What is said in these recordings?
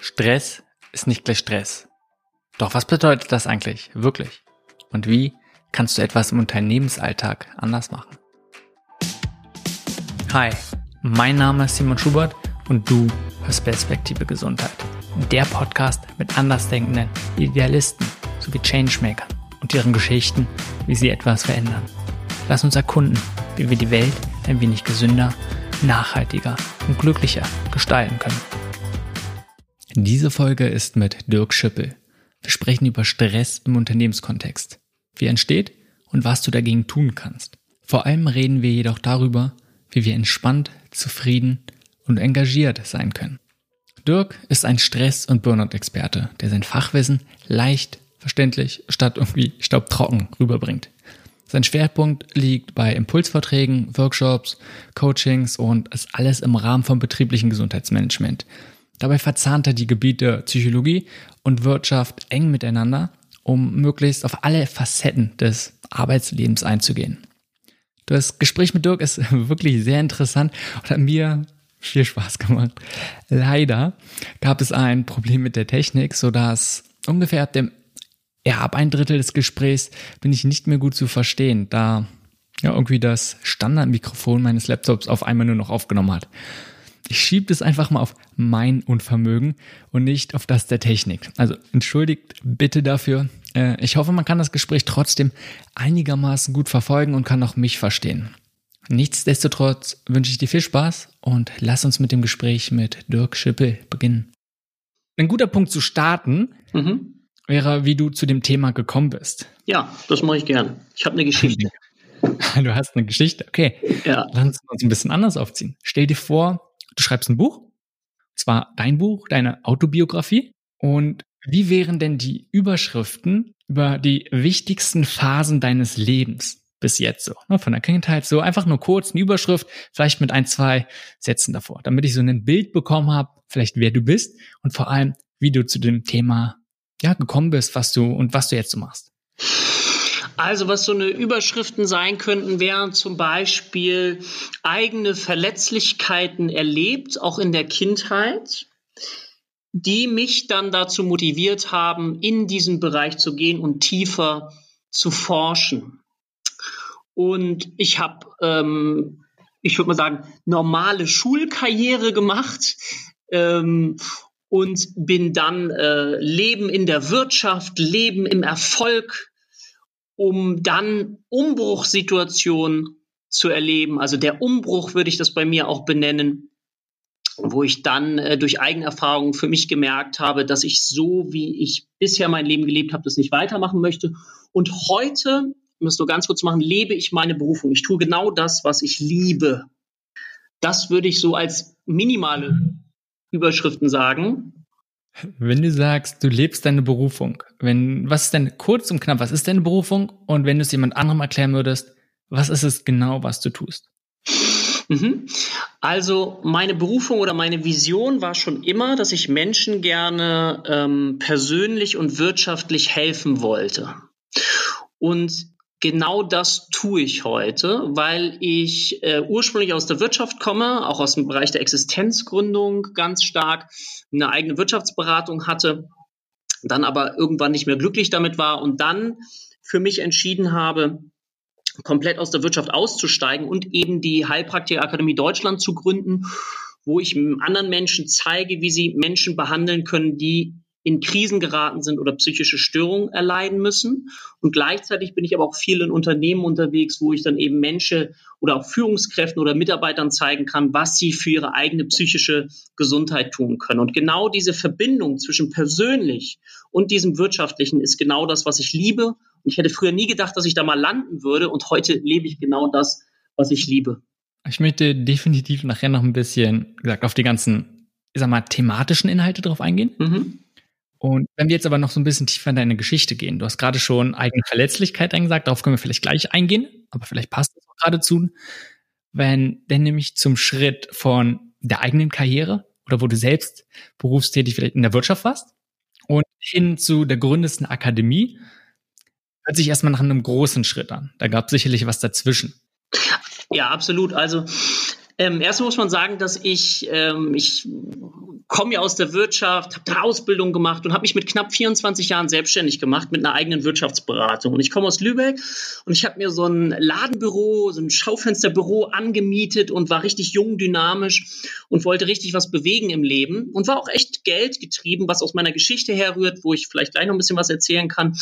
Stress ist nicht gleich Stress. Doch was bedeutet das eigentlich wirklich? Und wie kannst du etwas im Unternehmensalltag anders machen? Hi, mein Name ist Simon Schubert und du hörst Perspektive Gesundheit. Der Podcast mit andersdenkenden Idealisten sowie Changemakern und ihren Geschichten, wie sie etwas verändern. Lass uns erkunden, wie wir die Welt ein wenig gesünder, nachhaltiger und glücklicher gestalten können. Diese Folge ist mit Dirk Schippel. Wir sprechen über Stress im Unternehmenskontext, wie entsteht und was du dagegen tun kannst. Vor allem reden wir jedoch darüber, wie wir entspannt, zufrieden und engagiert sein können. Dirk ist ein Stress- und Burnout-Experte, der sein Fachwissen leicht, verständlich statt irgendwie staubtrocken rüberbringt. Sein Schwerpunkt liegt bei Impulsvorträgen, Workshops, Coachings und ist alles im Rahmen von betrieblichen Gesundheitsmanagement. Dabei verzahnt er die Gebiete Psychologie und Wirtschaft eng miteinander, um möglichst auf alle Facetten des Arbeitslebens einzugehen. Das Gespräch mit Dirk ist wirklich sehr interessant und hat mir viel Spaß gemacht. Leider gab es ein Problem mit der Technik, sodass ungefähr ab dem ja, ab ein Drittel des Gesprächs bin ich nicht mehr gut zu verstehen, da ja irgendwie das Standardmikrofon meines Laptops auf einmal nur noch aufgenommen hat. Ich schiebe das einfach mal auf mein Unvermögen und nicht auf das der Technik. Also entschuldigt bitte dafür. Äh, ich hoffe, man kann das Gespräch trotzdem einigermaßen gut verfolgen und kann auch mich verstehen. Nichtsdestotrotz wünsche ich dir viel Spaß und lass uns mit dem Gespräch mit Dirk Schippel beginnen. Ein guter Punkt zu starten mhm. wäre, wie du zu dem Thema gekommen bist. Ja, das mache ich gern. Ich habe eine Geschichte. Du hast eine Geschichte? Okay. Ja. Lass uns uns ein bisschen anders aufziehen. Stell dir vor, du schreibst ein Buch, zwar dein Buch, deine Autobiografie. Und wie wären denn die Überschriften über die wichtigsten Phasen deines Lebens bis jetzt so? Ne, von der Kindheit so einfach nur kurz eine Überschrift, vielleicht mit ein, zwei Sätzen davor, damit ich so ein Bild bekommen habe, vielleicht wer du bist und vor allem, wie du zu dem Thema ja gekommen bist, was du und was du jetzt so machst. Also was so eine Überschriften sein könnten, wären zum Beispiel eigene Verletzlichkeiten erlebt, auch in der Kindheit, die mich dann dazu motiviert haben, in diesen Bereich zu gehen und tiefer zu forschen. Und ich habe, ähm, ich würde mal sagen, normale Schulkarriere gemacht. Ähm, und bin dann äh, Leben in der Wirtschaft, Leben im Erfolg um dann Umbruchssituationen zu erleben. Also der Umbruch würde ich das bei mir auch benennen, wo ich dann äh, durch eigene Erfahrungen für mich gemerkt habe, dass ich so, wie ich bisher mein Leben gelebt habe, das nicht weitermachen möchte. Und heute, um es nur ganz kurz machen, lebe ich meine Berufung. Ich tue genau das, was ich liebe. Das würde ich so als minimale Überschriften sagen. Wenn du sagst, du lebst deine Berufung, wenn, was ist denn kurz und knapp, was ist deine Berufung? Und wenn du es jemand anderem erklären würdest, was ist es genau, was du tust? Mhm. Also meine Berufung oder meine Vision war schon immer, dass ich Menschen gerne ähm, persönlich und wirtschaftlich helfen wollte. Und genau das tue ich heute, weil ich äh, ursprünglich aus der Wirtschaft komme, auch aus dem Bereich der Existenzgründung ganz stark, eine eigene Wirtschaftsberatung hatte, dann aber irgendwann nicht mehr glücklich damit war und dann für mich entschieden habe, komplett aus der Wirtschaft auszusteigen und eben die Heilpraktikerakademie Deutschland zu gründen, wo ich anderen Menschen zeige, wie sie Menschen behandeln können, die in Krisen geraten sind oder psychische Störungen erleiden müssen. Und gleichzeitig bin ich aber auch viel in Unternehmen unterwegs, wo ich dann eben Menschen oder auch Führungskräften oder Mitarbeitern zeigen kann, was sie für ihre eigene psychische Gesundheit tun können. Und genau diese Verbindung zwischen persönlich und diesem wirtschaftlichen ist genau das, was ich liebe. Und ich hätte früher nie gedacht, dass ich da mal landen würde. Und heute lebe ich genau das, was ich liebe. Ich möchte definitiv nachher noch ein bisschen, gesagt, auf die ganzen, ich sag mal, thematischen Inhalte drauf eingehen. Mhm. Und wenn wir jetzt aber noch so ein bisschen tiefer in deine Geschichte gehen, du hast gerade schon eigene Verletzlichkeit eingesagt, darauf können wir vielleicht gleich eingehen, aber vielleicht passt das auch gerade zu. Wenn denn nämlich zum Schritt von der eigenen Karriere oder wo du selbst berufstätig vielleicht in der Wirtschaft warst und hin zu der gründesten Akademie, hört sich erstmal nach einem großen Schritt an. Da gab es sicherlich was dazwischen. Ja, absolut. Also ähm, erst muss man sagen, dass ich, ähm, ich komme ja aus der Wirtschaft, habe da Ausbildung gemacht und habe mich mit knapp 24 Jahren selbstständig gemacht mit einer eigenen Wirtschaftsberatung. Und ich komme aus Lübeck und ich habe mir so ein Ladenbüro, so ein Schaufensterbüro angemietet und war richtig jung, dynamisch und wollte richtig was bewegen im Leben und war auch echt Geld getrieben, was aus meiner Geschichte herrührt, wo ich vielleicht gleich noch ein bisschen was erzählen kann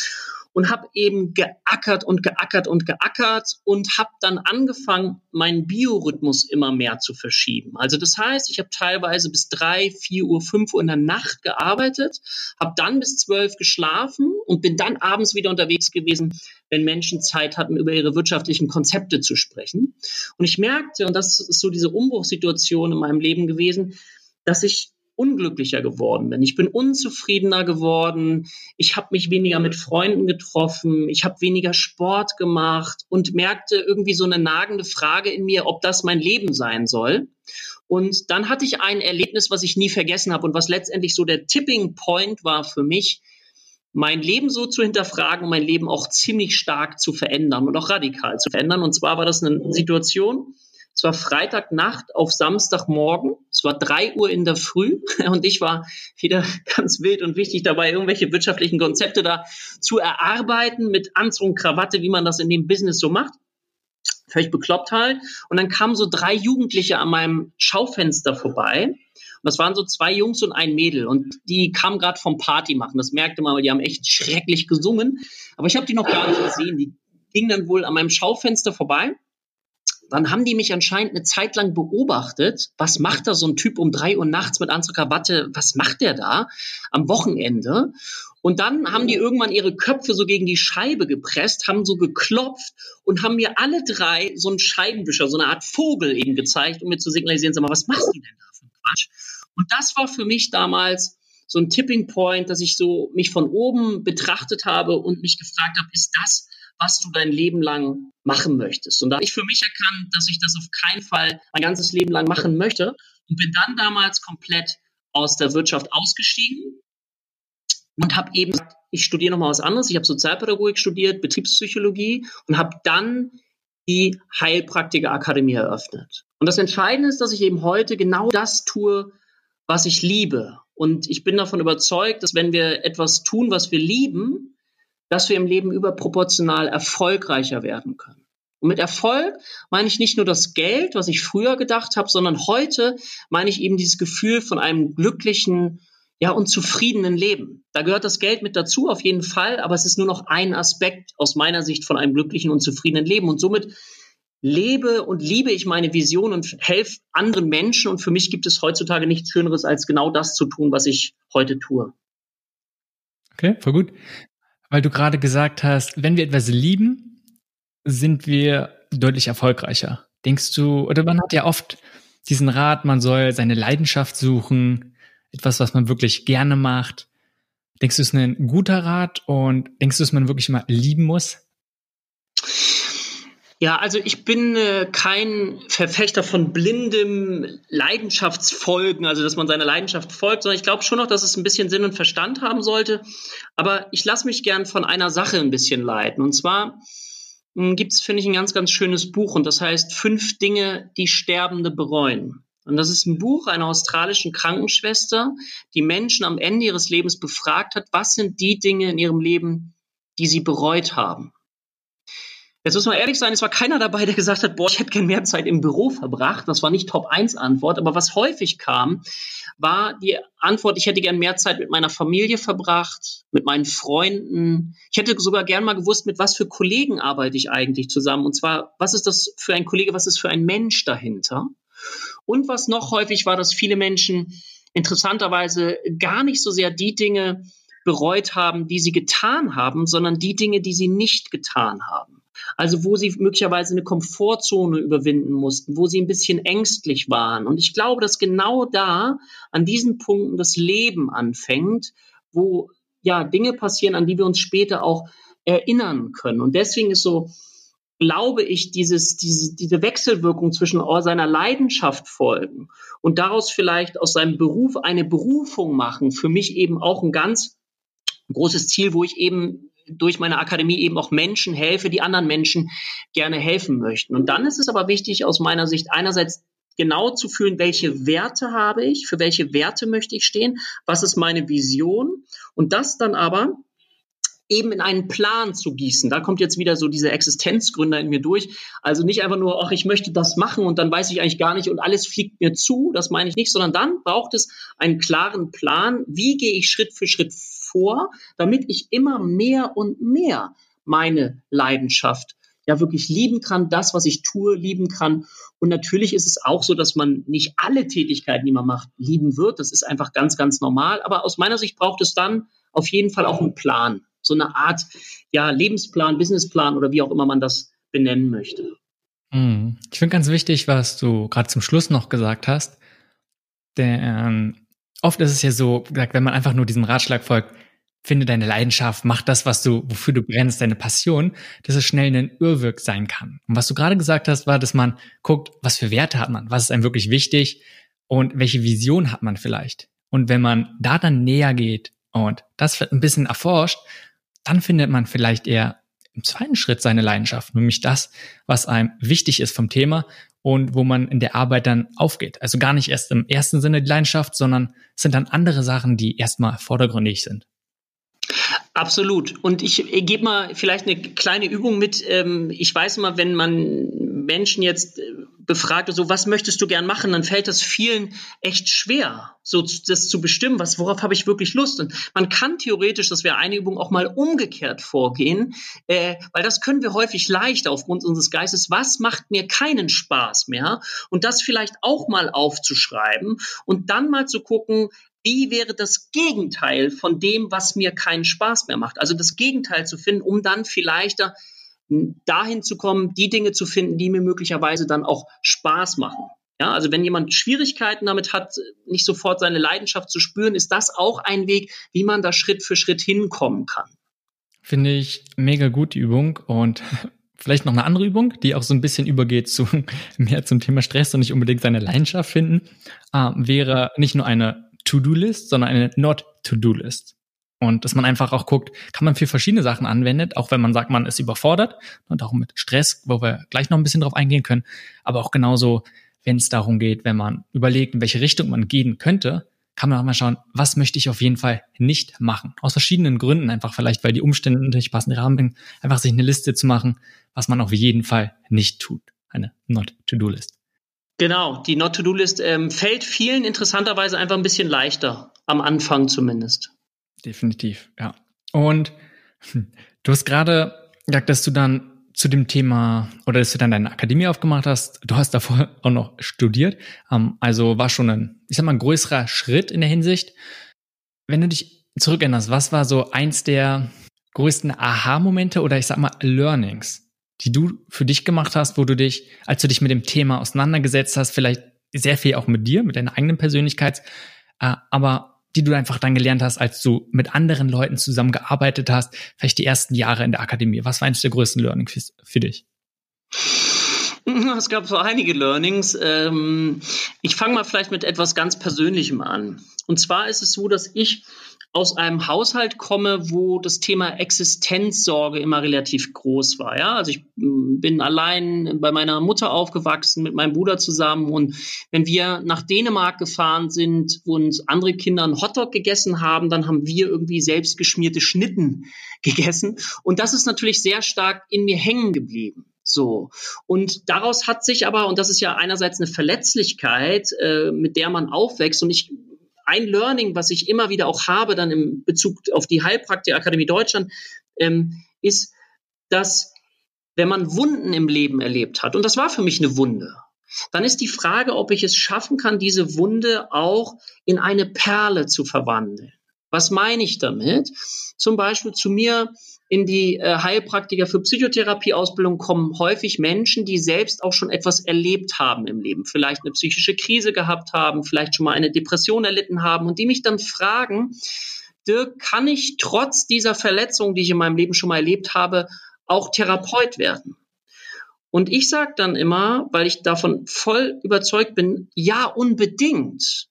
und habe eben geackert und geackert und geackert und habe dann angefangen, meinen Biorhythmus immer mehr zu verschieben. Also das heißt, ich habe teilweise bis drei, vier Uhr, fünf Uhr in der Nacht gearbeitet, habe dann bis zwölf geschlafen und bin dann abends wieder unterwegs gewesen, wenn Menschen Zeit hatten, über ihre wirtschaftlichen Konzepte zu sprechen. Und ich merkte, und das ist so diese Umbruchssituation in meinem Leben gewesen, dass ich unglücklicher geworden bin. Ich bin unzufriedener geworden. Ich habe mich weniger mit Freunden getroffen. Ich habe weniger Sport gemacht und merkte irgendwie so eine nagende Frage in mir, ob das mein Leben sein soll. Und dann hatte ich ein Erlebnis, was ich nie vergessen habe und was letztendlich so der Tipping Point war für mich, mein Leben so zu hinterfragen und mein Leben auch ziemlich stark zu verändern und auch radikal zu verändern. Und zwar war das eine Situation, es war Freitagnacht auf Samstagmorgen. Es war drei Uhr in der Früh und ich war wieder ganz wild und wichtig dabei, irgendwelche wirtschaftlichen Konzepte da zu erarbeiten mit Anzug und Krawatte, wie man das in dem Business so macht. Völlig bekloppt halt. Und dann kamen so drei Jugendliche an meinem Schaufenster vorbei. Und das waren so zwei Jungs und ein Mädel. Und die kamen gerade vom Party machen. Das merkte man, weil die haben echt schrecklich gesungen. Aber ich habe die noch gar nicht gesehen. Die gingen dann wohl an meinem Schaufenster vorbei dann haben die mich anscheinend eine Zeit lang beobachtet. Was macht da so ein Typ um drei Uhr nachts mit Anzug Krawatte? Was macht der da am Wochenende? Und dann haben die irgendwann ihre Köpfe so gegen die Scheibe gepresst, haben so geklopft und haben mir alle drei so einen Scheibenwischer, so eine Art Vogel eben gezeigt, um mir zu signalisieren, sag mal, was machst du denn da für Quatsch? Und das war für mich damals so ein Tipping Point, dass ich so mich von oben betrachtet habe und mich gefragt habe, ist das was du dein Leben lang machen möchtest. Und da habe ich für mich erkannt, dass ich das auf keinen Fall mein ganzes Leben lang machen möchte und bin dann damals komplett aus der Wirtschaft ausgestiegen und habe eben ich studiere nochmal was anderes. Ich habe Sozialpädagogik studiert, Betriebspsychologie und habe dann die Heilpraktikerakademie eröffnet. Und das Entscheidende ist, dass ich eben heute genau das tue, was ich liebe. Und ich bin davon überzeugt, dass wenn wir etwas tun, was wir lieben, dass wir im Leben überproportional erfolgreicher werden können. Und mit Erfolg meine ich nicht nur das Geld, was ich früher gedacht habe, sondern heute meine ich eben dieses Gefühl von einem glücklichen, ja, und zufriedenen Leben. Da gehört das Geld mit dazu, auf jeden Fall, aber es ist nur noch ein Aspekt aus meiner Sicht von einem glücklichen und zufriedenen Leben. Und somit lebe und liebe ich meine Vision und helfe anderen Menschen. Und für mich gibt es heutzutage nichts Schöneres, als genau das zu tun, was ich heute tue. Okay, voll gut. Weil du gerade gesagt hast, wenn wir etwas lieben, sind wir deutlich erfolgreicher. Denkst du, oder man hat ja oft diesen Rat, man soll seine Leidenschaft suchen, etwas, was man wirklich gerne macht. Denkst du, es ist ein guter Rat und denkst du, dass man wirklich mal lieben muss? Ja, also ich bin äh, kein Verfechter von blindem Leidenschaftsfolgen, also dass man seiner Leidenschaft folgt, sondern ich glaube schon noch, dass es ein bisschen Sinn und Verstand haben sollte. Aber ich lasse mich gern von einer Sache ein bisschen leiten. Und zwar hm, gibt es, finde ich, ein ganz, ganz schönes Buch und das heißt Fünf Dinge, die Sterbende bereuen. Und das ist ein Buch einer australischen Krankenschwester, die Menschen am Ende ihres Lebens befragt hat, was sind die Dinge in ihrem Leben, die sie bereut haben. Jetzt muss man ehrlich sein, es war keiner dabei, der gesagt hat, boah, ich hätte gern mehr Zeit im Büro verbracht. Das war nicht Top 1 Antwort, aber was häufig kam, war die Antwort, ich hätte gern mehr Zeit mit meiner Familie verbracht, mit meinen Freunden. Ich hätte sogar gern mal gewusst, mit was für Kollegen arbeite ich eigentlich zusammen. Und zwar, was ist das für ein Kollege, was ist für ein Mensch dahinter? Und was noch häufig war, dass viele Menschen interessanterweise gar nicht so sehr die Dinge bereut haben, die sie getan haben, sondern die Dinge, die sie nicht getan haben. Also wo sie möglicherweise eine Komfortzone überwinden mussten, wo sie ein bisschen ängstlich waren. Und ich glaube, dass genau da an diesen Punkten das Leben anfängt, wo ja Dinge passieren, an die wir uns später auch erinnern können. Und deswegen ist so, glaube ich, dieses, diese, diese Wechselwirkung zwischen seiner Leidenschaft folgen und daraus vielleicht aus seinem Beruf eine Berufung machen, für mich eben auch ein ganz großes Ziel, wo ich eben durch meine Akademie eben auch Menschen helfe, die anderen Menschen gerne helfen möchten. Und dann ist es aber wichtig aus meiner Sicht einerseits genau zu fühlen, welche Werte habe ich, für welche Werte möchte ich stehen, was ist meine Vision und das dann aber eben in einen Plan zu gießen. Da kommt jetzt wieder so diese Existenzgründer in mir durch. Also nicht einfach nur, ach, ich möchte das machen und dann weiß ich eigentlich gar nicht und alles fliegt mir zu. Das meine ich nicht, sondern dann braucht es einen klaren Plan. Wie gehe ich Schritt für Schritt vor, damit ich immer mehr und mehr meine Leidenschaft ja wirklich lieben kann, das, was ich tue, lieben kann. Und natürlich ist es auch so, dass man nicht alle Tätigkeiten, die man macht, lieben wird. Das ist einfach ganz, ganz normal. Aber aus meiner Sicht braucht es dann auf jeden Fall auch einen Plan so eine Art ja, Lebensplan, Businessplan oder wie auch immer man das benennen möchte. Mhm. Ich finde ganz wichtig, was du gerade zum Schluss noch gesagt hast. Denn oft ist es ja so, wenn man einfach nur diesem Ratschlag folgt, finde deine Leidenschaft, mach das, was du, wofür du brennst, deine Passion, dass es schnell ein Irrwirk sein kann. Und was du gerade gesagt hast, war, dass man guckt, was für Werte hat man, was ist einem wirklich wichtig und welche Vision hat man vielleicht. Und wenn man da dann näher geht und das ein bisschen erforscht, dann findet man vielleicht eher im zweiten Schritt seine Leidenschaft, nämlich das, was einem wichtig ist vom Thema und wo man in der Arbeit dann aufgeht. Also gar nicht erst im ersten Sinne die Leidenschaft, sondern es sind dann andere Sachen, die erstmal vordergründig sind. Absolut. Und ich gebe mal vielleicht eine kleine Übung mit. Ähm, ich weiß immer, wenn man Menschen jetzt äh, befragt, so was möchtest du gern machen, dann fällt das vielen echt schwer, so das zu bestimmen, was worauf habe ich wirklich Lust. Und man kann theoretisch, das wäre eine Übung, auch mal umgekehrt vorgehen, äh, weil das können wir häufig leicht aufgrund unseres Geistes. Was macht mir keinen Spaß mehr? Und das vielleicht auch mal aufzuschreiben und dann mal zu gucken, wie wäre das Gegenteil von dem, was mir keinen Spaß mehr macht? Also das Gegenteil zu finden, um dann vielleicht da dahin zu kommen, die Dinge zu finden, die mir möglicherweise dann auch Spaß machen. Ja, also wenn jemand Schwierigkeiten damit hat, nicht sofort seine Leidenschaft zu spüren, ist das auch ein Weg, wie man da Schritt für Schritt hinkommen kann. Finde ich mega gut, die Übung. Und vielleicht noch eine andere Übung, die auch so ein bisschen übergeht zu mehr zum Thema Stress und nicht unbedingt seine Leidenschaft finden, äh, wäre nicht nur eine To-Do-List, sondern eine Not-To-Do-List. Und dass man einfach auch guckt, kann man für verschiedene Sachen anwendet, auch wenn man sagt, man ist überfordert und auch mit Stress, wo wir gleich noch ein bisschen drauf eingehen können, aber auch genauso, wenn es darum geht, wenn man überlegt, in welche Richtung man gehen könnte, kann man auch mal schauen, was möchte ich auf jeden Fall nicht machen. Aus verschiedenen Gründen, einfach vielleicht, weil die Umstände nicht passen, die Rahmenbedingungen, einfach sich eine Liste zu machen, was man auf jeden Fall nicht tut. Eine Not-to-Do-List. Genau, die Not-to-Do-List ähm, fällt vielen interessanterweise einfach ein bisschen leichter, am Anfang zumindest. Definitiv, ja. Und hm, du hast gerade gesagt, dass du dann zu dem Thema oder dass du dann deine Akademie aufgemacht hast. Du hast davor auch noch studiert. Ähm, also war schon ein, ich sag mal, ein größerer Schritt in der Hinsicht. Wenn du dich zurückerinnerst, was war so eins der größten Aha-Momente oder ich sag mal Learnings, die du für dich gemacht hast, wo du dich, als du dich mit dem Thema auseinandergesetzt hast, vielleicht sehr viel auch mit dir, mit deiner eigenen Persönlichkeit, äh, aber die du einfach dann gelernt hast, als du mit anderen Leuten zusammengearbeitet hast, vielleicht die ersten Jahre in der Akademie? Was war eines der größten Learnings für, für dich? Es gab so einige Learnings. Ähm, ich fange mal vielleicht mit etwas ganz Persönlichem an. Und zwar ist es so, dass ich aus einem Haushalt komme, wo das Thema Existenzsorge immer relativ groß war. Ja, also ich mm, bin allein bei meiner Mutter aufgewachsen mit meinem Bruder zusammen und wenn wir nach Dänemark gefahren sind und andere Kinder einen Hotdog gegessen haben, dann haben wir irgendwie selbst geschmierte Schnitten gegessen und das ist natürlich sehr stark in mir hängen geblieben. So. Und daraus hat sich aber, und das ist ja einerseits eine Verletzlichkeit, äh, mit der man aufwächst, und ich ein Learning, was ich immer wieder auch habe, dann im Bezug auf die Heilpraktikerakademie Deutschland, ähm, ist, dass wenn man Wunden im Leben erlebt hat, und das war für mich eine Wunde, dann ist die Frage, ob ich es schaffen kann, diese Wunde auch in eine Perle zu verwandeln. Was meine ich damit? Zum Beispiel zu mir in die äh, Heilpraktiker für Psychotherapieausbildung kommen häufig Menschen, die selbst auch schon etwas erlebt haben im Leben, vielleicht eine psychische Krise gehabt haben, vielleicht schon mal eine Depression erlitten haben und die mich dann fragen, Dirk, kann ich trotz dieser Verletzung, die ich in meinem Leben schon mal erlebt habe, auch Therapeut werden? Und ich sage dann immer, weil ich davon voll überzeugt bin, ja, unbedingt.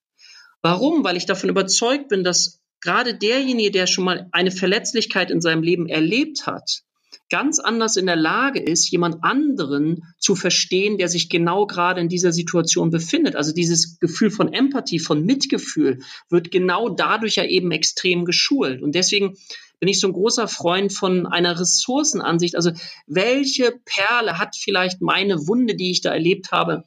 Warum? Weil ich davon überzeugt bin, dass gerade derjenige, der schon mal eine Verletzlichkeit in seinem Leben erlebt hat, ganz anders in der Lage ist, jemand anderen zu verstehen, der sich genau gerade in dieser Situation befindet. Also dieses Gefühl von Empathie, von Mitgefühl wird genau dadurch ja eben extrem geschult. Und deswegen bin ich so ein großer Freund von einer Ressourcenansicht. Also welche Perle hat vielleicht meine Wunde, die ich da erlebt habe,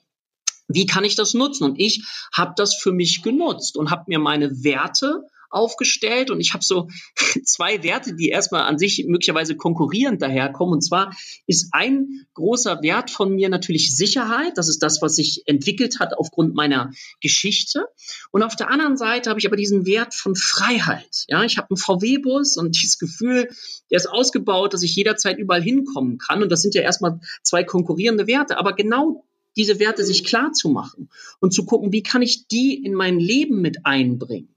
wie kann ich das nutzen? Und ich habe das für mich genutzt und habe mir meine Werte aufgestellt und ich habe so zwei Werte, die erstmal an sich möglicherweise konkurrierend daherkommen. Und zwar ist ein großer Wert von mir natürlich Sicherheit. Das ist das, was sich entwickelt hat aufgrund meiner Geschichte. Und auf der anderen Seite habe ich aber diesen Wert von Freiheit. Ja, ich habe einen VW-Bus und dieses Gefühl, der ist ausgebaut, dass ich jederzeit überall hinkommen kann. Und das sind ja erstmal zwei konkurrierende Werte. Aber genau diese Werte sich klar zu machen und zu gucken, wie kann ich die in mein Leben mit einbringen.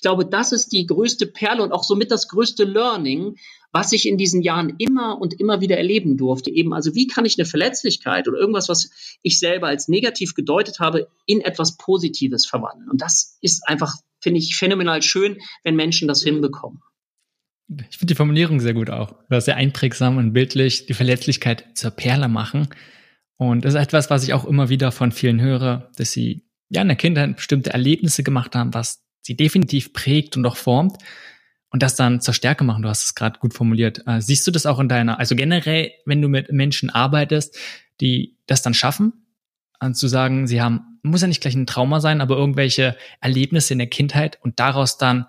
Ich glaube, das ist die größte Perle und auch somit das größte Learning, was ich in diesen Jahren immer und immer wieder erleben durfte. Eben, also wie kann ich eine Verletzlichkeit oder irgendwas, was ich selber als negativ gedeutet habe, in etwas Positives verwandeln. Und das ist einfach, finde ich, phänomenal schön, wenn Menschen das hinbekommen. Ich finde die Formulierung sehr gut auch. Du hast sehr einprägsam und bildlich die Verletzlichkeit zur Perle machen. Und das ist etwas, was ich auch immer wieder von vielen höre, dass sie ja in der Kindheit bestimmte Erlebnisse gemacht haben, was sie definitiv prägt und auch formt und das dann zur Stärke machen. Du hast es gerade gut formuliert. Äh, siehst du das auch in deiner, also generell, wenn du mit Menschen arbeitest, die das dann schaffen, äh, zu sagen, sie haben, muss ja nicht gleich ein Trauma sein, aber irgendwelche Erlebnisse in der Kindheit und daraus dann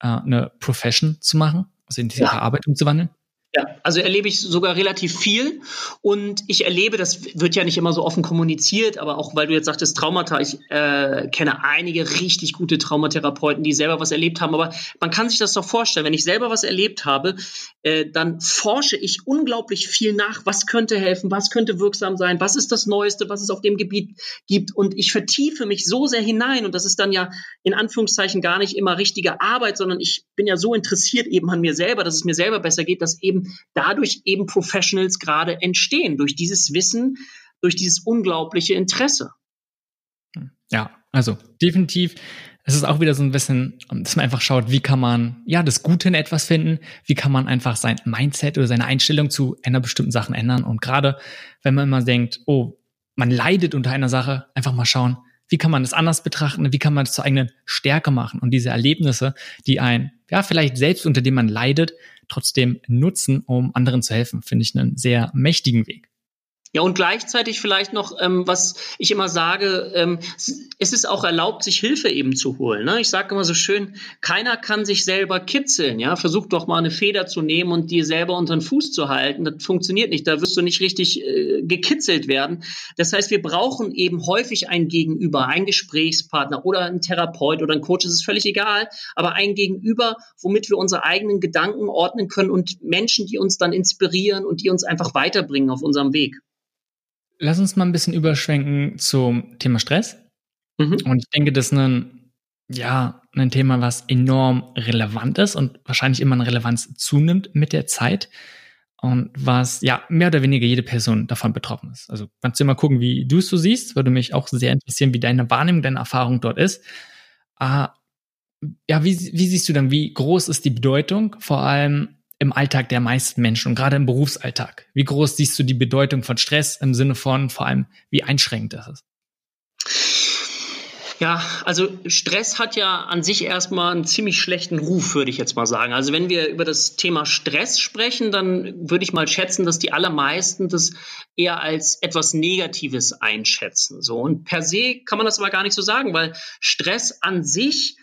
äh, eine Profession zu machen, also in diese ja. Arbeit umzuwandeln? Ja, also erlebe ich sogar relativ viel. Und ich erlebe, das wird ja nicht immer so offen kommuniziert, aber auch weil du jetzt sagtest Traumata, ich äh, kenne einige richtig gute Traumatherapeuten, die selber was erlebt haben, aber man kann sich das doch vorstellen, wenn ich selber was erlebt habe, äh, dann forsche ich unglaublich viel nach, was könnte helfen, was könnte wirksam sein, was ist das Neueste, was es auf dem Gebiet gibt. Und ich vertiefe mich so sehr hinein. Und das ist dann ja in Anführungszeichen gar nicht immer richtige Arbeit, sondern ich bin ja so interessiert eben an mir selber, dass es mir selber besser geht, dass eben dadurch eben Professionals gerade entstehen, durch dieses Wissen, durch dieses unglaubliche Interesse. Ja, also definitiv. Es ist auch wieder so ein bisschen, dass man einfach schaut, wie kann man ja das Gute in etwas finden, wie kann man einfach sein Mindset oder seine Einstellung zu einer bestimmten Sachen ändern. Und gerade wenn man immer denkt, oh, man leidet unter einer Sache, einfach mal schauen, wie kann man das anders betrachten, wie kann man das zur eigenen Stärke machen und diese Erlebnisse, die ein, ja, vielleicht selbst unter dem man leidet, trotzdem nutzen, um anderen zu helfen, finde ich einen sehr mächtigen Weg. Ja, und gleichzeitig vielleicht noch, ähm, was ich immer sage, ähm, es ist auch erlaubt, sich Hilfe eben zu holen. Ne? Ich sage immer so schön, keiner kann sich selber kitzeln. Ja, versuch doch mal eine Feder zu nehmen und dir selber unter den Fuß zu halten. Das funktioniert nicht. Da wirst du nicht richtig äh, gekitzelt werden. Das heißt, wir brauchen eben häufig ein Gegenüber, einen Gesprächspartner oder einen Therapeut oder einen Coach. Es ist völlig egal, aber ein Gegenüber, womit wir unsere eigenen Gedanken ordnen können und Menschen, die uns dann inspirieren und die uns einfach weiterbringen auf unserem Weg. Lass uns mal ein bisschen überschwenken zum Thema Stress. Mhm. Und ich denke, das ist ein, ja, ein Thema, was enorm relevant ist und wahrscheinlich immer an Relevanz zunimmt mit der Zeit. Und was, ja, mehr oder weniger jede Person davon betroffen ist. Also kannst du mal gucken, wie du es so siehst. Würde mich auch sehr interessieren, wie deine Wahrnehmung, deine Erfahrung dort ist. Äh, ja, wie, wie siehst du dann, wie groß ist die Bedeutung, vor allem im Alltag der meisten Menschen und gerade im Berufsalltag? Wie groß siehst du die Bedeutung von Stress im Sinne von vor allem, wie einschränkend das ist? Ja, also Stress hat ja an sich erstmal einen ziemlich schlechten Ruf, würde ich jetzt mal sagen. Also wenn wir über das Thema Stress sprechen, dann würde ich mal schätzen, dass die allermeisten das eher als etwas Negatives einschätzen. So und per se kann man das aber gar nicht so sagen, weil Stress an sich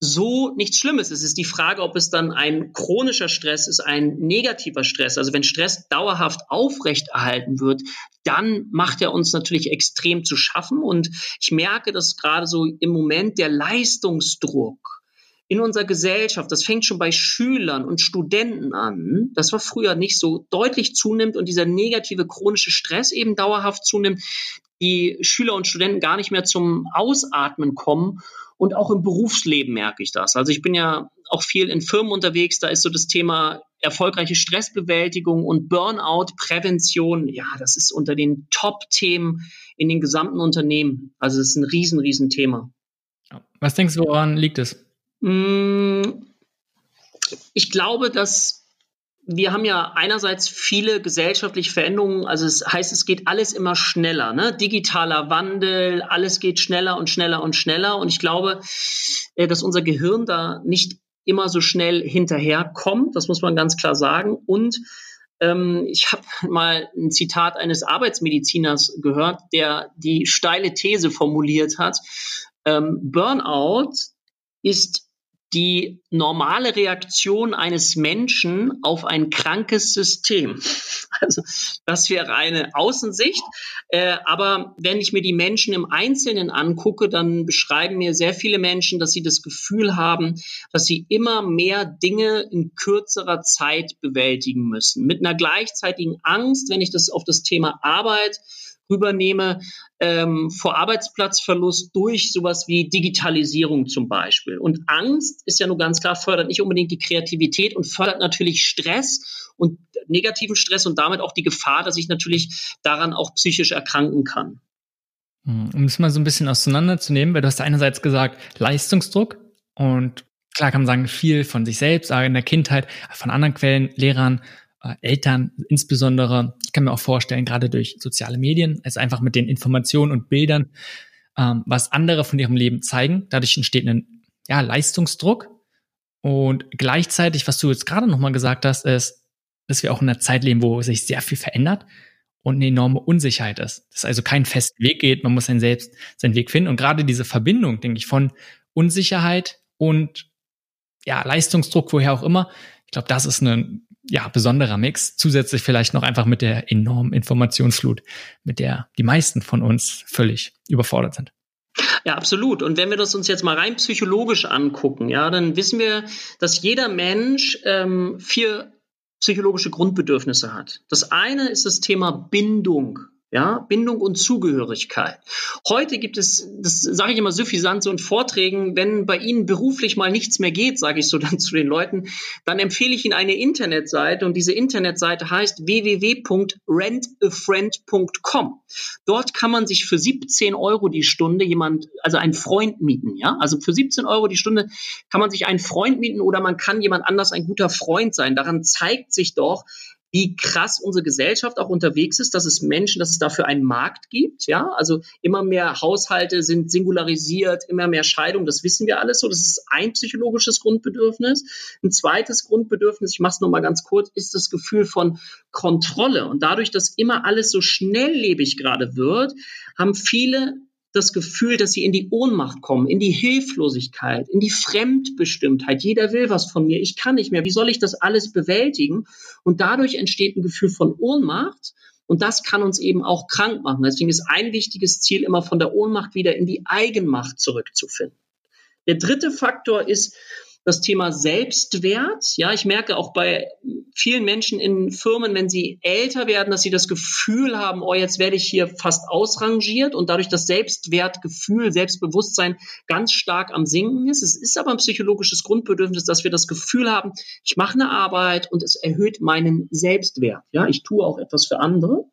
so nichts Schlimmes. Es ist die Frage, ob es dann ein chronischer Stress ist, ein negativer Stress. Also wenn Stress dauerhaft aufrechterhalten wird, dann macht er uns natürlich extrem zu schaffen. Und ich merke, dass gerade so im Moment der Leistungsdruck in unserer Gesellschaft, das fängt schon bei Schülern und Studenten an, das war früher nicht so deutlich zunimmt und dieser negative chronische Stress eben dauerhaft zunimmt, die Schüler und Studenten gar nicht mehr zum Ausatmen kommen und auch im Berufsleben merke ich das. Also ich bin ja auch viel in Firmen unterwegs, da ist so das Thema erfolgreiche Stressbewältigung und Burnout-Prävention, ja, das ist unter den Top-Themen in den gesamten Unternehmen. Also das ist ein riesen, riesen Thema. Was denkst du, woran liegt es? Mm, ich glaube, dass wir haben ja einerseits viele gesellschaftliche Veränderungen, also es heißt, es geht alles immer schneller, ne? digitaler Wandel, alles geht schneller und schneller und schneller. Und ich glaube, äh, dass unser Gehirn da nicht immer so schnell hinterherkommt, das muss man ganz klar sagen. Und ähm, ich habe mal ein Zitat eines Arbeitsmediziners gehört, der die steile These formuliert hat, ähm, Burnout ist die normale Reaktion eines Menschen auf ein krankes System. Also das wäre eine Außensicht. Äh, aber wenn ich mir die Menschen im Einzelnen angucke, dann beschreiben mir sehr viele Menschen, dass sie das Gefühl haben, dass sie immer mehr Dinge in kürzerer Zeit bewältigen müssen. Mit einer gleichzeitigen Angst, wenn ich das auf das Thema Arbeit rübernehme, ähm, vor Arbeitsplatzverlust durch sowas wie Digitalisierung zum Beispiel. Und Angst ist ja nur ganz klar, fördert nicht unbedingt die Kreativität und fördert natürlich Stress und negativen Stress und damit auch die Gefahr, dass ich natürlich daran auch psychisch erkranken kann. Hm, um es mal so ein bisschen auseinanderzunehmen, weil du hast einerseits gesagt, Leistungsdruck und klar kann man sagen, viel von sich selbst, in der Kindheit, von anderen Quellen, Lehrern, äh, Eltern insbesondere, ich kann mir auch vorstellen, gerade durch soziale Medien, also einfach mit den Informationen und Bildern, ähm, was andere von ihrem Leben zeigen. Dadurch entsteht ein ja, Leistungsdruck. Und gleichzeitig, was du jetzt gerade nochmal gesagt hast, ist, dass wir auch in einer Zeit leben, wo sich sehr viel verändert und eine enorme Unsicherheit ist. Dass also kein festen Weg geht, man muss sein selbst seinen Weg finden. Und gerade diese Verbindung, denke ich, von Unsicherheit und ja, Leistungsdruck, woher auch immer, ich glaube, das ist ein ja, besonderer Mix. Zusätzlich vielleicht noch einfach mit der enormen Informationsflut, mit der die meisten von uns völlig überfordert sind. Ja, absolut. Und wenn wir das uns jetzt mal rein psychologisch angucken, ja, dann wissen wir, dass jeder Mensch ähm, vier psychologische Grundbedürfnisse hat. Das eine ist das Thema Bindung. Ja, Bindung und Zugehörigkeit. Heute gibt es, das sage ich immer suffisant so in Vorträgen, wenn bei Ihnen beruflich mal nichts mehr geht, sage ich so dann zu den Leuten, dann empfehle ich Ihnen eine Internetseite und diese Internetseite heißt www.rentafriend.com. Dort kann man sich für 17 Euro die Stunde jemand, also einen Freund mieten, ja, also für 17 Euro die Stunde kann man sich einen Freund mieten oder man kann jemand anders ein guter Freund sein. Daran zeigt sich doch, wie krass unsere Gesellschaft auch unterwegs ist, dass es Menschen, dass es dafür einen Markt gibt. Ja, also immer mehr Haushalte sind singularisiert, immer mehr Scheidungen, das wissen wir alles so. Das ist ein psychologisches Grundbedürfnis. Ein zweites Grundbedürfnis, ich mache es nur ganz kurz, ist das Gefühl von Kontrolle. Und dadurch, dass immer alles so schnelllebig gerade wird, haben viele das Gefühl, dass sie in die Ohnmacht kommen, in die Hilflosigkeit, in die Fremdbestimmtheit. Jeder will was von mir, ich kann nicht mehr. Wie soll ich das alles bewältigen? Und dadurch entsteht ein Gefühl von Ohnmacht. Und das kann uns eben auch krank machen. Deswegen ist ein wichtiges Ziel immer von der Ohnmacht wieder in die Eigenmacht zurückzufinden. Der dritte Faktor ist, das Thema Selbstwert. Ja, ich merke auch bei vielen Menschen in Firmen, wenn sie älter werden, dass sie das Gefühl haben, oh, jetzt werde ich hier fast ausrangiert und dadurch das Selbstwertgefühl, Selbstbewusstsein ganz stark am Sinken ist. Es ist aber ein psychologisches Grundbedürfnis, dass wir das Gefühl haben, ich mache eine Arbeit und es erhöht meinen Selbstwert. Ja, ich tue auch etwas für andere.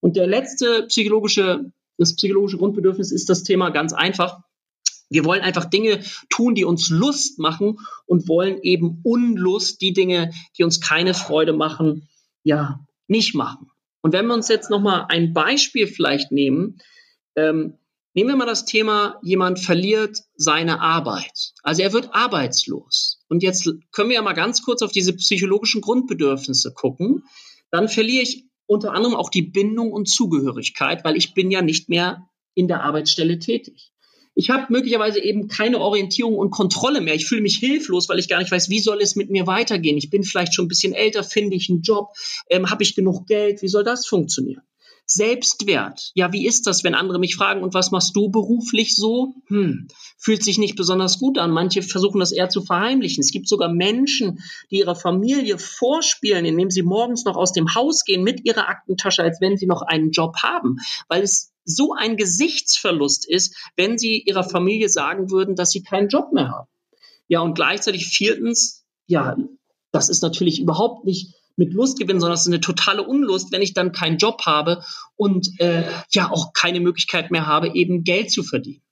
Und der letzte psychologische, das psychologische Grundbedürfnis ist das Thema ganz einfach wir wollen einfach Dinge tun, die uns Lust machen und wollen eben Unlust, die Dinge, die uns keine Freude machen, ja, nicht machen. Und wenn wir uns jetzt nochmal ein Beispiel vielleicht nehmen, ähm, nehmen wir mal das Thema, jemand verliert seine Arbeit. Also er wird arbeitslos. Und jetzt können wir ja mal ganz kurz auf diese psychologischen Grundbedürfnisse gucken. Dann verliere ich unter anderem auch die Bindung und Zugehörigkeit, weil ich bin ja nicht mehr in der Arbeitsstelle tätig. Ich habe möglicherweise eben keine Orientierung und Kontrolle mehr. Ich fühle mich hilflos, weil ich gar nicht weiß, wie soll es mit mir weitergehen. Ich bin vielleicht schon ein bisschen älter, finde ich einen Job, ähm, habe ich genug Geld, wie soll das funktionieren? Selbstwert. Ja, wie ist das, wenn andere mich fragen, und was machst du beruflich so? Hm, fühlt sich nicht besonders gut an. Manche versuchen das eher zu verheimlichen. Es gibt sogar Menschen, die ihrer Familie vorspielen, indem sie morgens noch aus dem Haus gehen mit ihrer Aktentasche, als wenn sie noch einen Job haben, weil es so ein Gesichtsverlust ist, wenn sie ihrer Familie sagen würden, dass sie keinen Job mehr haben. Ja, und gleichzeitig viertens, ja, das ist natürlich überhaupt nicht mit Lust gewinnen, sondern es ist eine totale Unlust, wenn ich dann keinen Job habe und äh, ja auch keine Möglichkeit mehr habe, eben Geld zu verdienen.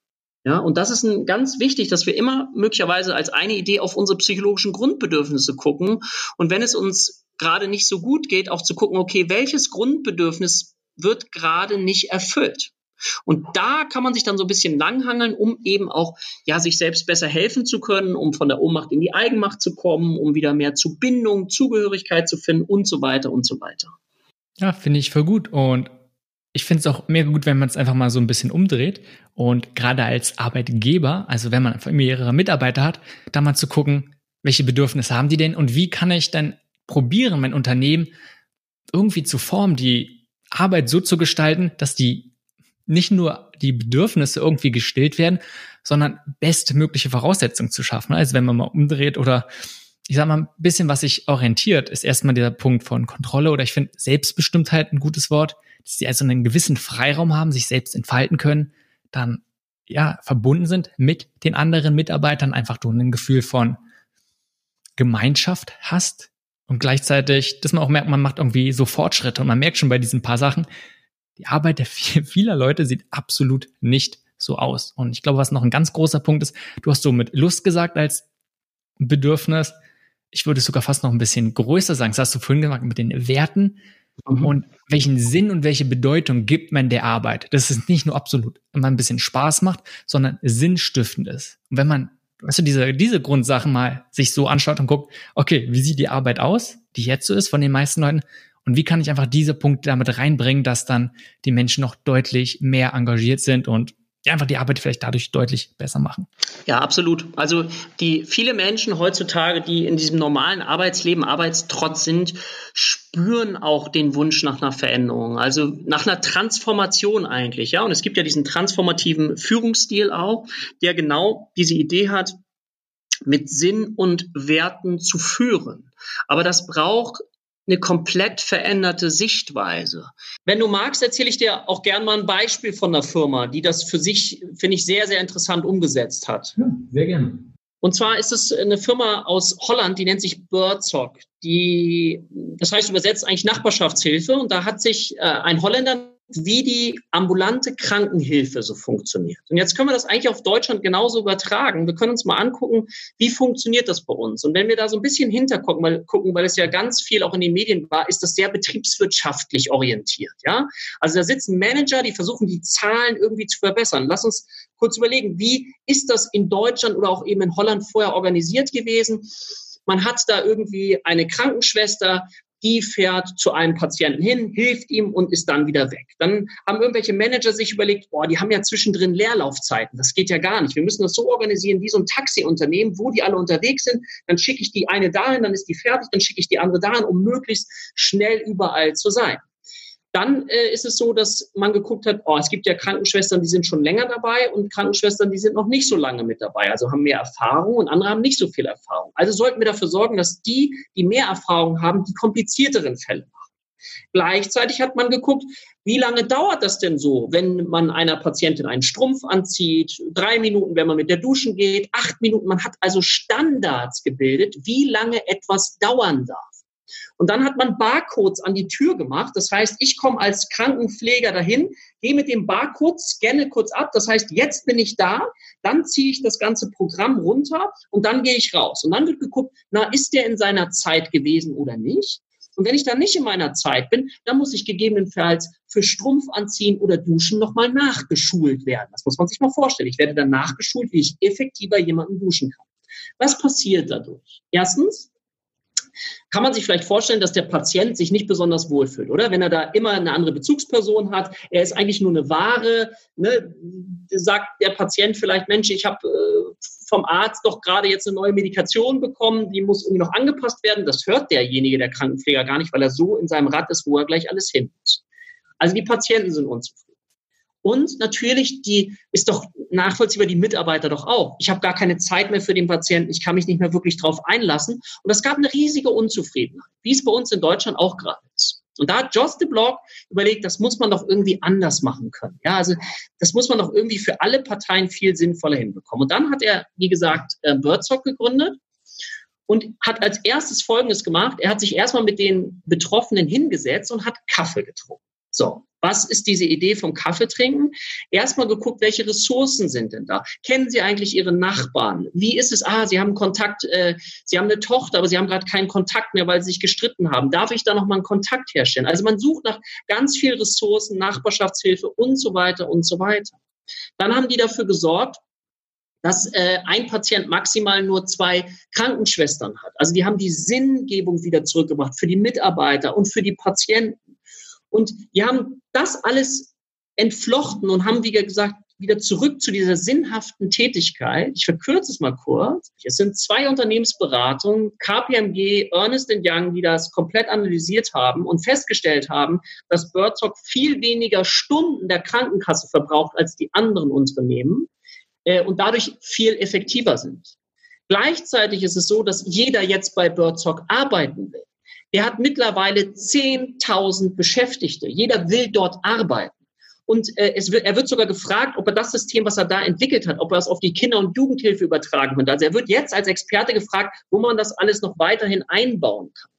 Ja, und das ist ein, ganz wichtig, dass wir immer möglicherweise als eine Idee auf unsere psychologischen Grundbedürfnisse gucken. Und wenn es uns gerade nicht so gut geht, auch zu gucken, okay, welches Grundbedürfnis wird gerade nicht erfüllt? Und da kann man sich dann so ein bisschen langhangeln, um eben auch ja sich selbst besser helfen zu können, um von der Ohnmacht in die Eigenmacht zu kommen, um wieder mehr zu Bindung, Zugehörigkeit zu finden und so weiter und so weiter. Ja, finde ich voll gut und ich finde es auch mehr gut, wenn man es einfach mal so ein bisschen umdreht und gerade als Arbeitgeber, also wenn man mehrere Mitarbeiter hat, da mal zu gucken, welche Bedürfnisse haben die denn und wie kann ich dann probieren, mein Unternehmen irgendwie zu formen, die Arbeit so zu gestalten, dass die nicht nur die Bedürfnisse irgendwie gestillt werden, sondern bestmögliche Voraussetzungen zu schaffen. Also wenn man mal umdreht oder ich sag mal, ein bisschen, was sich orientiert, ist erstmal der Punkt von Kontrolle oder ich finde Selbstbestimmtheit ein gutes Wort, dass sie also einen gewissen Freiraum haben, sich selbst entfalten können, dann ja verbunden sind mit den anderen Mitarbeitern, einfach du ein Gefühl von Gemeinschaft hast und gleichzeitig, dass man auch merkt, man macht irgendwie so Fortschritte und man merkt schon bei diesen paar Sachen, die Arbeit der vieler Leute sieht absolut nicht so aus. Und ich glaube, was noch ein ganz großer Punkt ist, du hast so mit Lust gesagt als Bedürfnis. Ich würde es sogar fast noch ein bisschen größer sagen. Das hast du vorhin gemacht mit den Werten. Mhm. Und welchen Sinn und welche Bedeutung gibt man der Arbeit? Dass es nicht nur absolut immer ein bisschen Spaß macht, sondern sinnstiftend ist. Und wenn man, weißt du, diese, diese Grundsachen mal sich so anschaut und guckt, okay, wie sieht die Arbeit aus, die jetzt so ist von den meisten Leuten? Und wie kann ich einfach diese Punkte damit reinbringen, dass dann die Menschen noch deutlich mehr engagiert sind und einfach die Arbeit vielleicht dadurch deutlich besser machen. Ja, absolut. Also die viele Menschen heutzutage, die in diesem normalen Arbeitsleben Arbeitstrotz sind, spüren auch den Wunsch nach einer Veränderung, also nach einer Transformation eigentlich, ja. Und es gibt ja diesen transformativen Führungsstil auch, der genau diese Idee hat, mit Sinn und Werten zu führen. Aber das braucht eine komplett veränderte Sichtweise. Wenn du magst, erzähle ich dir auch gern mal ein Beispiel von einer Firma, die das für sich, finde ich, sehr, sehr interessant umgesetzt hat. Ja, sehr gerne. Und zwar ist es eine Firma aus Holland, die nennt sich Birdsock. Die, das heißt übersetzt eigentlich Nachbarschaftshilfe. Und da hat sich äh, ein Holländer wie die ambulante Krankenhilfe so funktioniert. Und jetzt können wir das eigentlich auf Deutschland genauso übertragen. Wir können uns mal angucken, wie funktioniert das bei uns. Und wenn wir da so ein bisschen hintergucken, weil, gucken, weil es ja ganz viel auch in den Medien war, ist das sehr betriebswirtschaftlich orientiert. Ja, also da sitzen Manager, die versuchen die Zahlen irgendwie zu verbessern. Lass uns kurz überlegen, wie ist das in Deutschland oder auch eben in Holland vorher organisiert gewesen? Man hat da irgendwie eine Krankenschwester, die fährt zu einem Patienten hin, hilft ihm und ist dann wieder weg. Dann haben irgendwelche Manager sich überlegt, boah, die haben ja zwischendrin Leerlaufzeiten. Das geht ja gar nicht. Wir müssen das so organisieren wie so ein Taxiunternehmen, wo die alle unterwegs sind. Dann schicke ich die eine dahin, dann ist die fertig, dann schicke ich die andere dahin, um möglichst schnell überall zu sein. Dann äh, ist es so, dass man geguckt hat, oh, es gibt ja Krankenschwestern, die sind schon länger dabei und Krankenschwestern, die sind noch nicht so lange mit dabei, also haben mehr Erfahrung und andere haben nicht so viel Erfahrung. Also sollten wir dafür sorgen, dass die, die mehr Erfahrung haben, die komplizierteren Fälle machen. Gleichzeitig hat man geguckt, wie lange dauert das denn so, wenn man einer Patientin einen Strumpf anzieht, drei Minuten, wenn man mit der Duschen geht, acht Minuten. Man hat also Standards gebildet, wie lange etwas dauern darf. Und dann hat man Barcodes an die Tür gemacht. Das heißt, ich komme als Krankenpfleger dahin, gehe mit dem Barcode, scanne kurz ab. Das heißt, jetzt bin ich da. Dann ziehe ich das ganze Programm runter und dann gehe ich raus. Und dann wird geguckt, na, ist der in seiner Zeit gewesen oder nicht? Und wenn ich dann nicht in meiner Zeit bin, dann muss ich gegebenenfalls für Strumpf anziehen oder Duschen nochmal nachgeschult werden. Das muss man sich mal vorstellen. Ich werde dann nachgeschult, wie ich effektiver jemanden duschen kann. Was passiert dadurch? Erstens, kann man sich vielleicht vorstellen, dass der Patient sich nicht besonders wohlfühlt, oder? Wenn er da immer eine andere Bezugsperson hat, er ist eigentlich nur eine Ware, ne? sagt der Patient vielleicht, Mensch, ich habe äh, vom Arzt doch gerade jetzt eine neue Medikation bekommen, die muss irgendwie noch angepasst werden. Das hört derjenige, der Krankenpfleger, gar nicht, weil er so in seinem Rad ist, wo er gleich alles hin muss. Also die Patienten sind unzufrieden. Und natürlich, die ist doch nachvollziehbar, die Mitarbeiter doch auch. Ich habe gar keine Zeit mehr für den Patienten, ich kann mich nicht mehr wirklich drauf einlassen. Und es gab eine riesige Unzufriedenheit, wie es bei uns in Deutschland auch gerade ist. Und da hat Joss de Block überlegt, das muss man doch irgendwie anders machen können. Ja, also das muss man doch irgendwie für alle Parteien viel sinnvoller hinbekommen. Und dann hat er, wie gesagt, äh, Birdsog gegründet und hat als erstes Folgendes gemacht. Er hat sich erstmal mit den Betroffenen hingesetzt und hat Kaffee getrunken. So, Was ist diese Idee vom Kaffee trinken? Erstmal geguckt, welche Ressourcen sind denn da? Kennen Sie eigentlich Ihre Nachbarn? Wie ist es? Ah, Sie haben Kontakt, äh, Sie haben eine Tochter, aber Sie haben gerade keinen Kontakt mehr, weil Sie sich gestritten haben. Darf ich da nochmal einen Kontakt herstellen? Also man sucht nach ganz viel Ressourcen, Nachbarschaftshilfe und so weiter und so weiter. Dann haben die dafür gesorgt, dass äh, ein Patient maximal nur zwei Krankenschwestern hat. Also die haben die Sinngebung wieder zurückgebracht für die Mitarbeiter und für die Patienten. Und die haben das alles entflochten und haben, wie gesagt, wieder zurück zu dieser sinnhaften Tätigkeit. Ich verkürze es mal kurz. Es sind zwei Unternehmensberatungen, KPMG, Ernest Young, die das komplett analysiert haben und festgestellt haben, dass Birdtalk viel weniger Stunden der Krankenkasse verbraucht als die anderen Unternehmen äh, und dadurch viel effektiver sind. Gleichzeitig ist es so, dass jeder jetzt bei Birdtalk arbeiten will. Der hat mittlerweile 10.000 Beschäftigte. Jeder will dort arbeiten. Und äh, es wird, er wird sogar gefragt, ob er das System, was er da entwickelt hat, ob er es auf die Kinder- und Jugendhilfe übertragen könnte. Also er wird jetzt als Experte gefragt, wo man das alles noch weiterhin einbauen kann.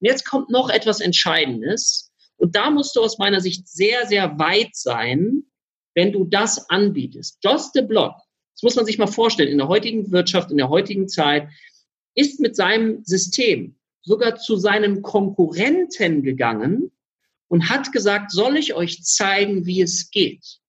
Und jetzt kommt noch etwas Entscheidendes. Und da musst du aus meiner Sicht sehr, sehr weit sein, wenn du das anbietest. Just the Block, das muss man sich mal vorstellen, in der heutigen Wirtschaft, in der heutigen Zeit, ist mit seinem System sogar zu seinem Konkurrenten gegangen und hat gesagt, soll ich euch zeigen, wie es geht?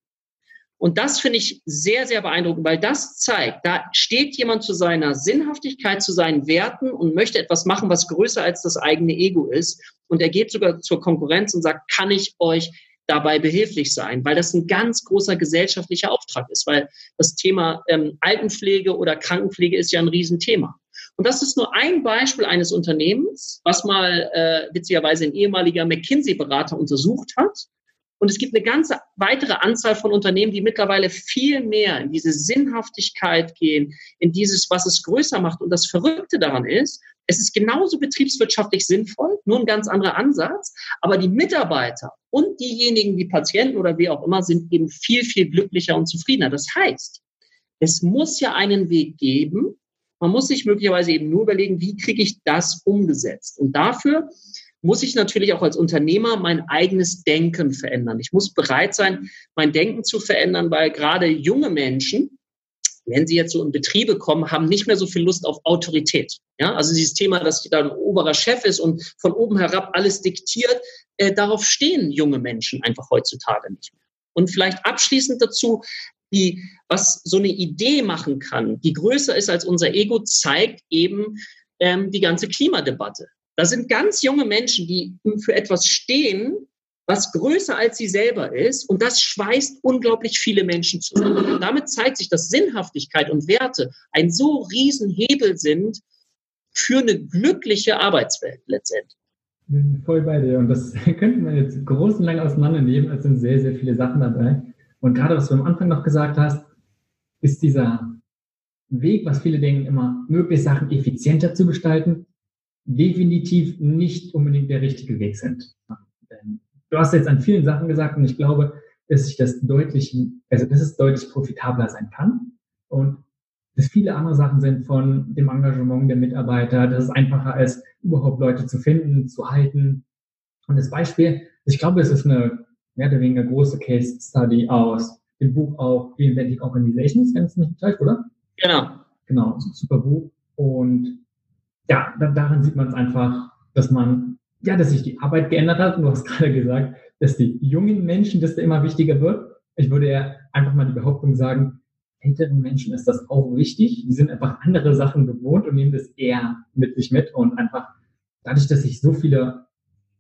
Und das finde ich sehr, sehr beeindruckend, weil das zeigt, da steht jemand zu seiner Sinnhaftigkeit, zu seinen Werten und möchte etwas machen, was größer als das eigene Ego ist. Und er geht sogar zur Konkurrenz und sagt, kann ich euch dabei behilflich sein, weil das ein ganz großer gesellschaftlicher Auftrag ist, weil das Thema ähm, Altenpflege oder Krankenpflege ist ja ein Riesenthema. Und das ist nur ein Beispiel eines Unternehmens, was mal äh, witzigerweise ein ehemaliger McKinsey-Berater untersucht hat. Und es gibt eine ganze weitere Anzahl von Unternehmen, die mittlerweile viel mehr in diese Sinnhaftigkeit gehen, in dieses, was es größer macht. Und das Verrückte daran ist, es ist genauso betriebswirtschaftlich sinnvoll, nur ein ganz anderer Ansatz. Aber die Mitarbeiter und diejenigen, die Patienten oder wie auch immer, sind eben viel, viel glücklicher und zufriedener. Das heißt, es muss ja einen Weg geben, man muss sich möglicherweise eben nur überlegen, wie kriege ich das umgesetzt? Und dafür muss ich natürlich auch als Unternehmer mein eigenes Denken verändern. Ich muss bereit sein, mein Denken zu verändern, weil gerade junge Menschen, wenn sie jetzt so in Betriebe kommen, haben nicht mehr so viel Lust auf Autorität. Ja, also dieses Thema, dass da ein oberer Chef ist und von oben herab alles diktiert, äh, darauf stehen junge Menschen einfach heutzutage nicht mehr. Und vielleicht abschließend dazu, die, was so eine Idee machen kann, die größer ist als unser Ego, zeigt eben ähm, die ganze Klimadebatte. Da sind ganz junge Menschen, die für etwas stehen, was größer als sie selber ist. Und das schweißt unglaublich viele Menschen zusammen. Und damit zeigt sich, dass Sinnhaftigkeit und Werte ein so riesen Hebel sind für eine glückliche Arbeitswelt letztendlich. Voll bei dir. Und das könnten wir jetzt groß und lang auseinandernehmen. Es sind sehr, sehr viele Sachen dabei. Und gerade was du am Anfang noch gesagt hast, ist dieser Weg, was viele denken, immer möglichst Sachen effizienter zu gestalten, definitiv nicht unbedingt der richtige Weg sind. Du hast jetzt an vielen Sachen gesagt und ich glaube, dass sich das deutlich, also dass es deutlich profitabler sein kann und dass viele andere Sachen sind von dem Engagement der Mitarbeiter, dass es einfacher ist, überhaupt Leute zu finden, zu halten. Und das Beispiel, ich glaube, es ist eine mehr oder weniger große Case Study aus dem Buch auch Reinventing Organizations, wenn es nicht täuscht, oder? Genau. Genau, super Buch. Und ja, da, daran sieht man es einfach, dass man, ja, dass sich die Arbeit geändert hat. Und du hast gerade gesagt, dass die jungen Menschen, dass da immer wichtiger wird. Ich würde ja einfach mal die Behauptung sagen, älteren Menschen ist das auch wichtig. Die sind einfach andere Sachen gewohnt und nehmen das eher mit sich mit und einfach dadurch, dass sich so viele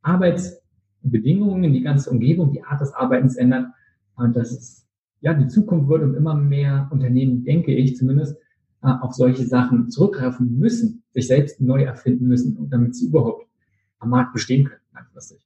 Arbeits Bedingungen, die ganze Umgebung, die Art des Arbeitens ändern. Und das ist, ja, die Zukunft wird und immer mehr Unternehmen, denke ich zumindest, äh, auf solche Sachen zurückgreifen müssen, sich selbst neu erfinden müssen, damit sie überhaupt am Markt bestehen können, langfristig.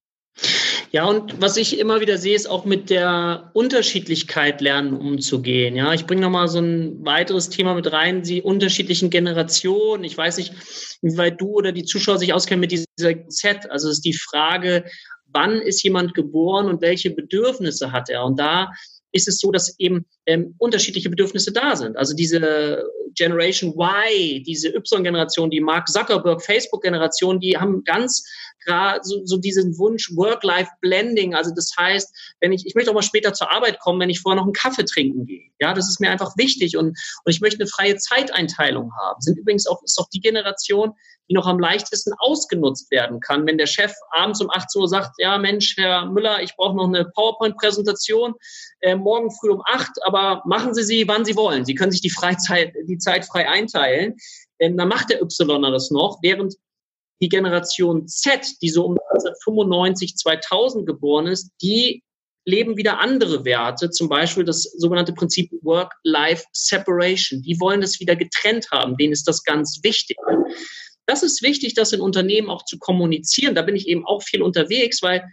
Ja, und was ich immer wieder sehe, ist auch mit der Unterschiedlichkeit lernen umzugehen. Ja, ich bringe nochmal so ein weiteres Thema mit rein, die unterschiedlichen Generationen. Ich weiß nicht, wie weit du oder die Zuschauer sich auskennen mit dieser Z. Also es ist die Frage, wann ist jemand geboren und welche Bedürfnisse hat er. Und da ist es so, dass eben ähm, unterschiedliche Bedürfnisse da sind. Also diese Generation Y, diese Y-Generation, die Mark Zuckerberg, Facebook-Generation, die haben ganz gerade so, so diesen Wunsch Work-Life-Blending. Also das heißt, wenn ich, ich möchte auch mal später zur Arbeit kommen, wenn ich vorher noch einen Kaffee trinken gehe. Ja, das ist mir einfach wichtig und, und ich möchte eine freie Zeiteinteilung haben. Sind übrigens auch, ist auch die Generation, die noch am leichtesten ausgenutzt werden kann. Wenn der Chef abends um 18 Uhr sagt, ja Mensch, Herr Müller, ich brauche noch eine PowerPoint-Präsentation, äh, morgen früh um 8, aber machen Sie sie, wann Sie wollen. Sie können sich die Freizeit, die Zeit frei einteilen. Ähm, dann macht der Ypsiloner das noch, während die Generation Z, die so um 1995, 2000 geboren ist, die leben wieder andere Werte, zum Beispiel das sogenannte Prinzip Work-Life-Separation. Die wollen das wieder getrennt haben, denen ist das ganz wichtig. Das ist wichtig, das in Unternehmen auch zu kommunizieren. Da bin ich eben auch viel unterwegs, weil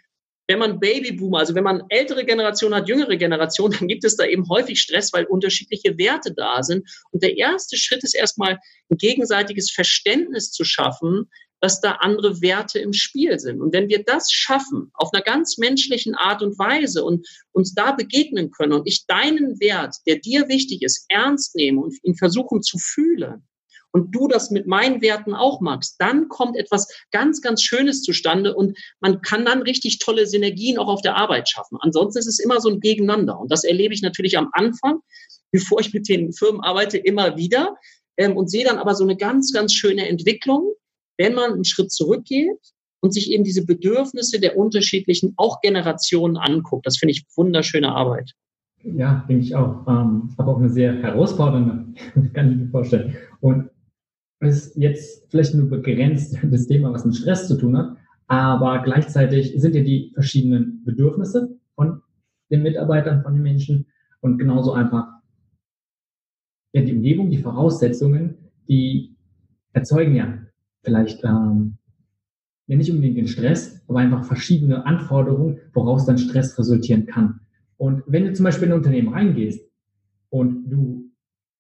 wenn man Babyboomer, also wenn man ältere Generation hat, jüngere Generation, dann gibt es da eben häufig Stress, weil unterschiedliche Werte da sind. Und der erste Schritt ist erstmal ein gegenseitiges Verständnis zu schaffen, dass da andere Werte im Spiel sind. Und wenn wir das schaffen, auf einer ganz menschlichen Art und Weise und uns da begegnen können und ich deinen Wert, der dir wichtig ist, ernst nehme und ihn versuchen zu fühlen, und du das mit meinen Werten auch magst, dann kommt etwas ganz, ganz Schönes zustande und man kann dann richtig tolle Synergien auch auf der Arbeit schaffen. Ansonsten ist es immer so ein Gegeneinander. Und das erlebe ich natürlich am Anfang, bevor ich mit den Firmen arbeite, immer wieder ähm, und sehe dann aber so eine ganz, ganz schöne Entwicklung wenn man einen Schritt zurückgeht und sich eben diese Bedürfnisse der unterschiedlichen, auch Generationen anguckt. Das finde ich wunderschöne Arbeit. Ja, denke ich auch. Ähm, aber auch eine sehr herausfordernde, kann ich mir vorstellen. Und ist jetzt vielleicht nur begrenzt das Thema, was mit Stress zu tun hat, aber gleichzeitig sind ja die verschiedenen Bedürfnisse von den Mitarbeitern, von den Menschen und genauso einfach ja, die Umgebung, die Voraussetzungen, die erzeugen ja vielleicht ähm, ja nicht unbedingt den Stress, aber einfach verschiedene Anforderungen, woraus dann Stress resultieren kann. Und wenn du zum Beispiel in ein Unternehmen reingehst und du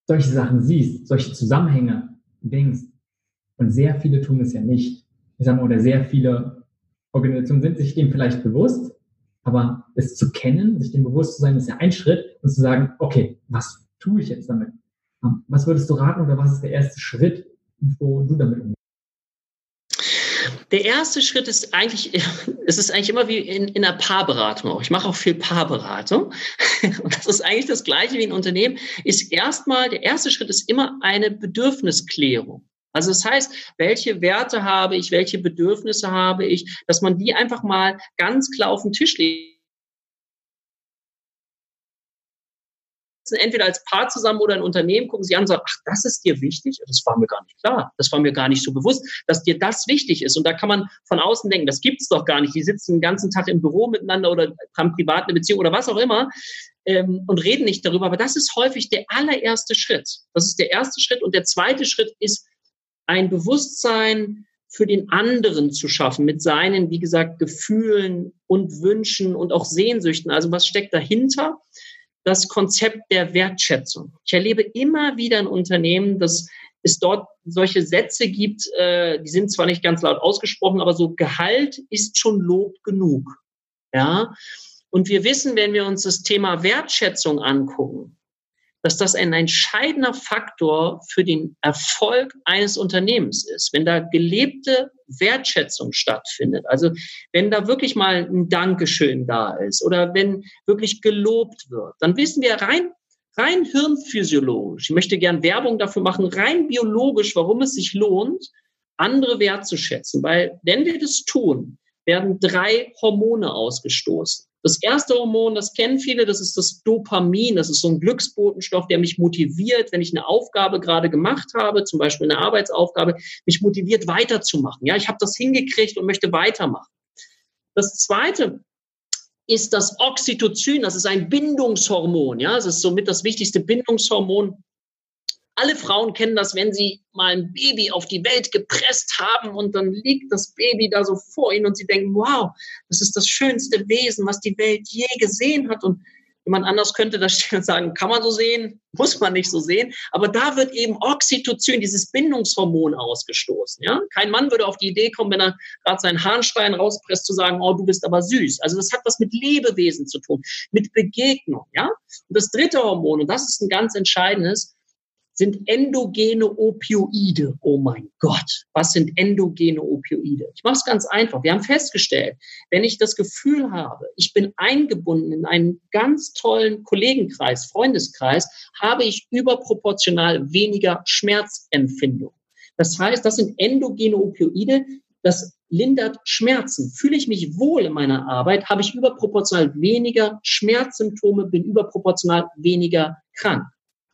solche Sachen siehst, solche Zusammenhänge denkst, und sehr viele tun es ja nicht, ich sag mal, oder sehr viele Organisationen sind sich dem vielleicht bewusst, aber es zu kennen, sich dem bewusst zu sein, ist ja ein Schritt und zu sagen, okay, was tue ich jetzt damit? Was würdest du raten oder was ist der erste Schritt, wo du damit umgehst? Der erste Schritt ist eigentlich, es ist eigentlich immer wie in, in einer Paarberatung auch. Ich mache auch viel Paarberatung. Und das ist eigentlich das Gleiche wie ein Unternehmen. Ist erstmal, der erste Schritt ist immer eine Bedürfnisklärung. Also das heißt, welche Werte habe ich, welche Bedürfnisse habe ich, dass man die einfach mal ganz klar auf den Tisch legt entweder als Paar zusammen oder ein Unternehmen, gucken sie an und sagen, ach, das ist dir wichtig? Das war mir gar nicht klar. Das war mir gar nicht so bewusst, dass dir das wichtig ist. Und da kann man von außen denken, das gibt's doch gar nicht. Die sitzen den ganzen Tag im Büro miteinander oder haben privat eine Beziehung oder was auch immer ähm, und reden nicht darüber. Aber das ist häufig der allererste Schritt. Das ist der erste Schritt. Und der zweite Schritt ist ein Bewusstsein für den anderen zu schaffen, mit seinen, wie gesagt, Gefühlen und Wünschen und auch Sehnsüchten. Also was steckt dahinter? Das Konzept der Wertschätzung. Ich erlebe immer wieder in Unternehmen, dass es dort solche Sätze gibt, äh, die sind zwar nicht ganz laut ausgesprochen, aber so Gehalt ist schon Lob genug. Ja. Und wir wissen, wenn wir uns das Thema Wertschätzung angucken, dass das ein entscheidender Faktor für den Erfolg eines Unternehmens ist. Wenn da gelebte Wertschätzung stattfindet, also wenn da wirklich mal ein Dankeschön da ist oder wenn wirklich gelobt wird, dann wissen wir rein, rein hirnphysiologisch, ich möchte gern Werbung dafür machen, rein biologisch, warum es sich lohnt, andere wertzuschätzen. Weil wenn wir das tun, werden drei Hormone ausgestoßen. Das erste Hormon, das kennen viele, das ist das Dopamin. Das ist so ein Glücksbotenstoff, der mich motiviert, wenn ich eine Aufgabe gerade gemacht habe, zum Beispiel eine Arbeitsaufgabe, mich motiviert weiterzumachen. Ja, ich habe das hingekriegt und möchte weitermachen. Das zweite ist das Oxytocin. Das ist ein Bindungshormon. Ja, das ist somit das wichtigste Bindungshormon alle Frauen kennen das, wenn sie mal ein Baby auf die Welt gepresst haben und dann liegt das Baby da so vor ihnen und sie denken, wow, das ist das schönste Wesen, was die Welt je gesehen hat. Und Jemand anders könnte das sagen, kann man so sehen, muss man nicht so sehen. Aber da wird eben Oxytocin, dieses Bindungshormon ausgestoßen. Ja? Kein Mann würde auf die Idee kommen, wenn er gerade seinen Harnstein rauspresst, zu sagen, oh, du bist aber süß. Also das hat was mit Lebewesen zu tun, mit Begegnung. Ja? Und das dritte Hormon, und das ist ein ganz entscheidendes, sind endogene Opioide. Oh mein Gott, was sind endogene Opioide? Ich mache es ganz einfach. Wir haben festgestellt, wenn ich das Gefühl habe, ich bin eingebunden in einen ganz tollen Kollegenkreis, Freundeskreis, habe ich überproportional weniger Schmerzempfindung. Das heißt, das sind endogene Opioide. Das lindert Schmerzen. Fühle ich mich wohl in meiner Arbeit, habe ich überproportional weniger Schmerzsymptome, bin überproportional weniger krank.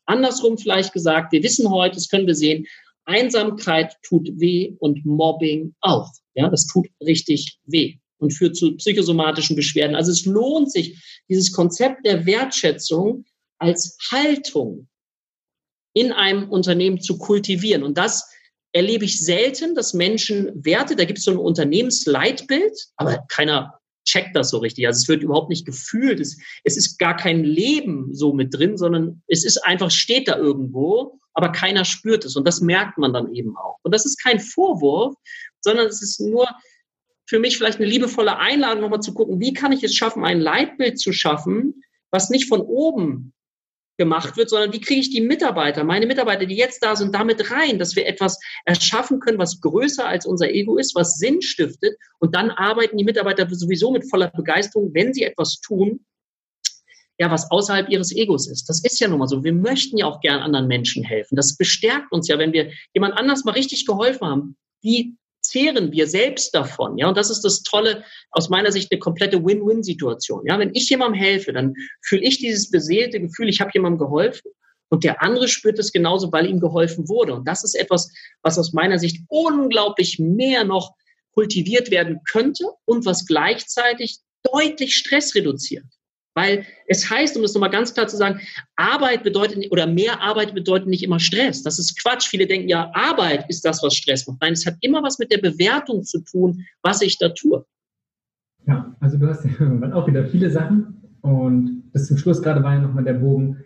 Andersrum vielleicht gesagt, wir wissen heute, das können wir sehen, Einsamkeit tut weh und Mobbing auch. Ja, das tut richtig weh und führt zu psychosomatischen Beschwerden. Also es lohnt sich, dieses Konzept der Wertschätzung als Haltung in einem Unternehmen zu kultivieren. Und das erlebe ich selten, dass Menschen Werte, da gibt es so ein Unternehmensleitbild, aber keiner checkt das so richtig. Also es wird überhaupt nicht gefühlt. Es, es ist gar kein Leben so mit drin, sondern es ist einfach, steht da irgendwo, aber keiner spürt es. Und das merkt man dann eben auch. Und das ist kein Vorwurf, sondern es ist nur für mich vielleicht eine liebevolle Einladung, nochmal zu gucken, wie kann ich es schaffen, ein Leitbild zu schaffen, was nicht von oben gemacht wird, sondern wie kriege ich die Mitarbeiter, meine Mitarbeiter, die jetzt da sind, damit rein, dass wir etwas erschaffen können, was größer als unser Ego ist, was Sinn stiftet. Und dann arbeiten die Mitarbeiter sowieso mit voller Begeisterung, wenn sie etwas tun, ja, was außerhalb ihres Egos ist. Das ist ja nun mal so. Wir möchten ja auch gern anderen Menschen helfen. Das bestärkt uns ja, wenn wir jemand anders mal richtig geholfen haben. Wie zehren wir selbst davon. Ja, und das ist das Tolle, aus meiner Sicht eine komplette Win-Win-Situation. Ja, wenn ich jemandem helfe, dann fühle ich dieses beseelte Gefühl, ich habe jemandem geholfen. Und der andere spürt es genauso, weil ihm geholfen wurde. Und das ist etwas, was aus meiner Sicht unglaublich mehr noch kultiviert werden könnte und was gleichzeitig deutlich Stress reduziert. Weil es heißt, um das nochmal ganz klar zu sagen, Arbeit bedeutet oder mehr Arbeit bedeutet nicht immer Stress. Das ist Quatsch. Viele denken ja, Arbeit ist das, was Stress macht. Nein, es hat immer was mit der Bewertung zu tun, was ich da tue. Ja, also du hast ja auch wieder viele Sachen und bis zum Schluss gerade war ja nochmal der Bogen,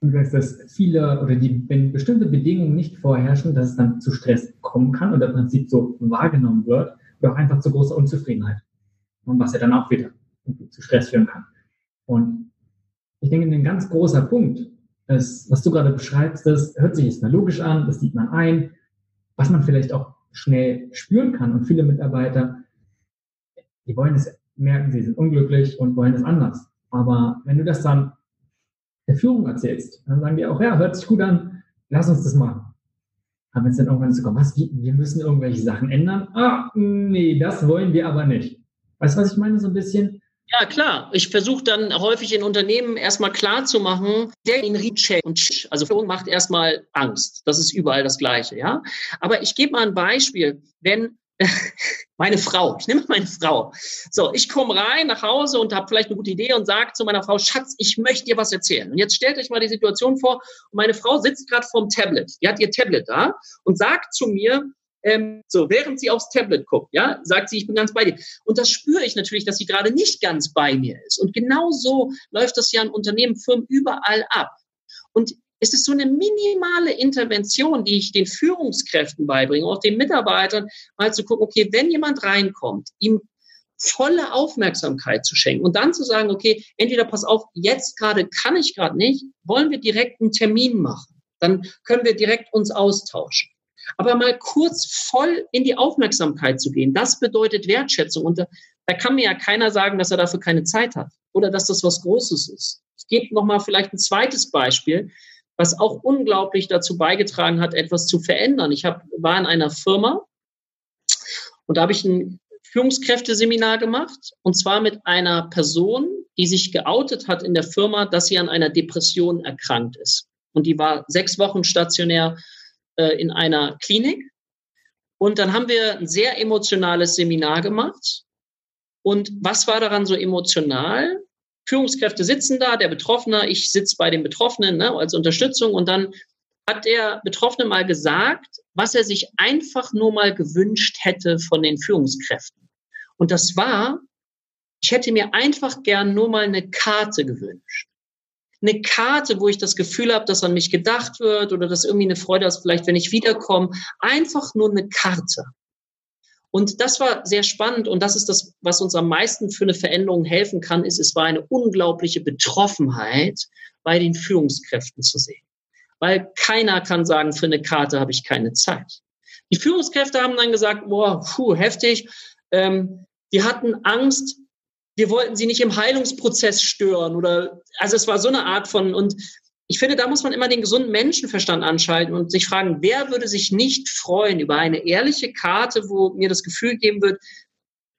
dass viele oder die, wenn bestimmte Bedingungen nicht vorherrschen, dass es dann zu Stress kommen kann oder im Prinzip so wahrgenommen wird oder auch einfach zu großer Unzufriedenheit. Und was ja dann auch wieder zu Stress führen kann. Und ich denke, ein ganz großer Punkt ist, was du gerade beschreibst, das hört sich jetzt mal logisch an, das sieht man ein, was man vielleicht auch schnell spüren kann. Und viele Mitarbeiter, die wollen es merken, sie sind unglücklich und wollen es anders. Aber wenn du das dann der Führung erzählst, dann sagen die auch, ja, hört sich gut an, lass uns das machen. Aber wenn es dann irgendwann so kommt, was, wir müssen irgendwelche Sachen ändern? Ah, nee, das wollen wir aber nicht. Weißt du, was ich meine? So ein bisschen, ja, klar. Ich versuche dann häufig in Unternehmen erstmal klar zu machen, der in Recheck und also Führung macht erstmal Angst. Das ist überall das Gleiche, ja. Aber ich gebe mal ein Beispiel. Wenn meine Frau, ich nehme meine Frau. So, ich komme rein nach Hause und habe vielleicht eine gute Idee und sage zu meiner Frau, Schatz, ich möchte dir was erzählen. Und jetzt stellt euch mal die Situation vor, meine Frau sitzt gerade vorm Tablet. Die hat ihr Tablet da und sagt zu mir, ähm, so, während sie aufs Tablet guckt, ja, sagt sie, ich bin ganz bei dir. Und das spüre ich natürlich, dass sie gerade nicht ganz bei mir ist. Und genau so läuft das ja in Unternehmen, Firmen überall ab. Und es ist so eine minimale Intervention, die ich den Führungskräften beibringe, auch den Mitarbeitern, mal zu gucken, okay, wenn jemand reinkommt, ihm volle Aufmerksamkeit zu schenken und dann zu sagen, okay, entweder pass auf, jetzt gerade kann ich gerade nicht, wollen wir direkt einen Termin machen. Dann können wir direkt uns austauschen. Aber mal kurz voll in die Aufmerksamkeit zu gehen, das bedeutet Wertschätzung. Und da, da kann mir ja keiner sagen, dass er dafür keine Zeit hat oder dass das was Großes ist. Ich gebe nochmal vielleicht ein zweites Beispiel, was auch unglaublich dazu beigetragen hat, etwas zu verändern. Ich hab, war in einer Firma und da habe ich ein Führungskräfteseminar gemacht und zwar mit einer Person, die sich geoutet hat in der Firma, dass sie an einer Depression erkrankt ist. Und die war sechs Wochen stationär äh, in einer Klinik. Und dann haben wir ein sehr emotionales Seminar gemacht. Und was war daran so emotional? Führungskräfte sitzen da, der Betroffene, ich sitze bei dem Betroffenen ne, als Unterstützung. Und dann hat der Betroffene mal gesagt, was er sich einfach nur mal gewünscht hätte von den Führungskräften. Und das war, Ich hätte mir einfach gern nur mal eine Karte gewünscht. Eine Karte, wo ich das Gefühl habe, dass an mich gedacht wird oder dass irgendwie eine Freude ist, vielleicht wenn ich wiederkomme. Einfach nur eine Karte. Und das war sehr spannend und das ist das, was uns am meisten für eine Veränderung helfen kann, ist, es war eine unglaubliche Betroffenheit bei den Führungskräften zu sehen. Weil keiner kann sagen, für eine Karte habe ich keine Zeit. Die Führungskräfte haben dann gesagt, boah, puh, heftig. Ähm, die hatten Angst, wir wollten sie nicht im Heilungsprozess stören oder, also es war so eine Art von, und ich finde, da muss man immer den gesunden Menschenverstand anschalten und sich fragen, wer würde sich nicht freuen über eine ehrliche Karte, wo mir das Gefühl geben wird,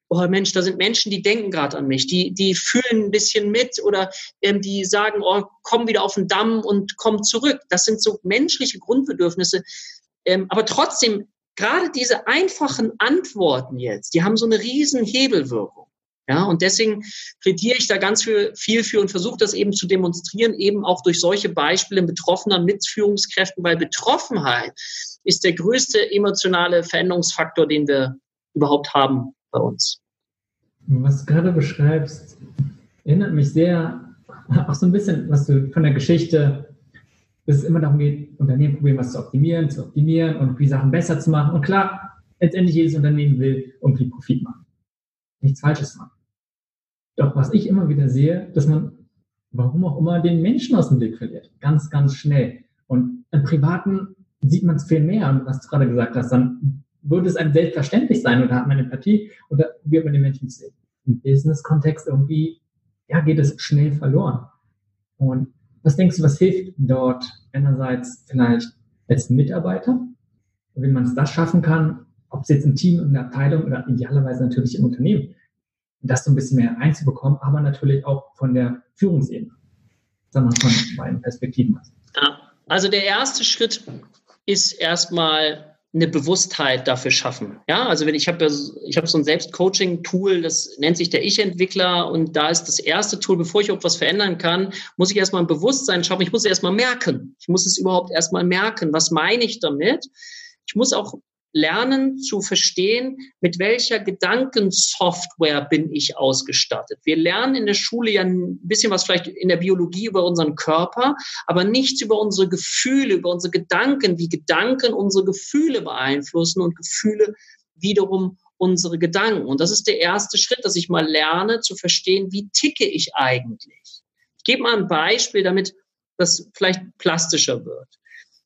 oh Mensch, da sind Menschen, die denken gerade an mich, die, die fühlen ein bisschen mit oder ähm, die sagen, oh, komm wieder auf den Damm und komm zurück. Das sind so menschliche Grundbedürfnisse. Ähm, aber trotzdem, gerade diese einfachen Antworten jetzt, die haben so eine riesen Hebelwirkung. Ja, und deswegen plädiere ich da ganz viel für und versuche das eben zu demonstrieren, eben auch durch solche Beispiele Betroffener mit Führungskräften, weil Betroffenheit ist der größte emotionale Veränderungsfaktor, den wir überhaupt haben bei uns. Was du gerade beschreibst, erinnert mich sehr auch so ein bisschen, was du von der Geschichte, dass es immer darum geht, Unternehmen probieren, was zu optimieren, zu optimieren und wie Sachen besser zu machen. Und klar, letztendlich jedes Unternehmen will irgendwie Profit machen. Nichts Falsches machen. Doch was ich immer wieder sehe, dass man, warum auch immer, den Menschen aus dem Blick verliert. Ganz, ganz schnell. Und im Privaten sieht man es viel mehr. Und was du gerade gesagt hast, dann würde es einem selbstverständlich sein oder hat man Empathie da probiert man den Menschen zu sehen. Im Business-Kontext irgendwie, ja, geht es schnell verloren. Und was denkst du, was hilft dort einerseits vielleicht als Mitarbeiter, wie man es das schaffen kann, ob es jetzt im Team, in der Abteilung oder idealerweise natürlich im Unternehmen, das so ein bisschen mehr reinzubekommen, aber natürlich auch von der Führungsebene, sagen wir von beiden Perspektiven. Also der erste Schritt ist erstmal eine Bewusstheit dafür schaffen. Ja, also wenn ich habe ich habe so ein Selbstcoaching-Tool, das nennt sich der Ich-Entwickler und da ist das erste Tool, bevor ich auch was verändern kann, muss ich erstmal ein Bewusstsein schaffen. Ich muss erstmal merken. Ich muss es überhaupt erstmal merken. Was meine ich damit? Ich muss auch lernen zu verstehen, mit welcher Gedankensoftware bin ich ausgestattet. Wir lernen in der Schule ja ein bisschen was vielleicht in der Biologie über unseren Körper, aber nichts über unsere Gefühle, über unsere Gedanken, wie Gedanken unsere Gefühle beeinflussen und Gefühle wiederum unsere Gedanken. Und das ist der erste Schritt, dass ich mal lerne zu verstehen, wie ticke ich eigentlich. Ich gebe mal ein Beispiel, damit das vielleicht plastischer wird.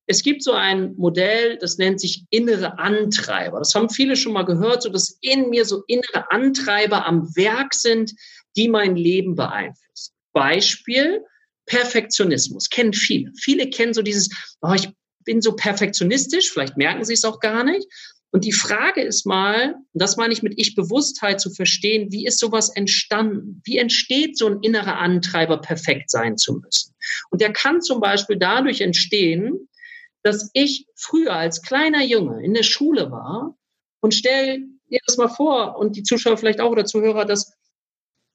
Es gibt so ein Modell, das nennt sich innere Antreiber. Das haben viele schon mal gehört, so dass in mir so innere Antreiber am Werk sind, die mein Leben beeinflussen. Beispiel Perfektionismus. Kennen viele. Viele kennen so dieses, oh, ich bin so perfektionistisch, vielleicht merken sie es auch gar nicht. Und die Frage ist mal, und das meine ich mit Ich-Bewusstheit zu verstehen, wie ist sowas entstanden? Wie entsteht so ein innerer Antreiber, perfekt sein zu müssen? Und der kann zum Beispiel dadurch entstehen, dass ich früher als kleiner Junge in der Schule war und stell dir das mal vor und die Zuschauer vielleicht auch oder Zuhörer, dass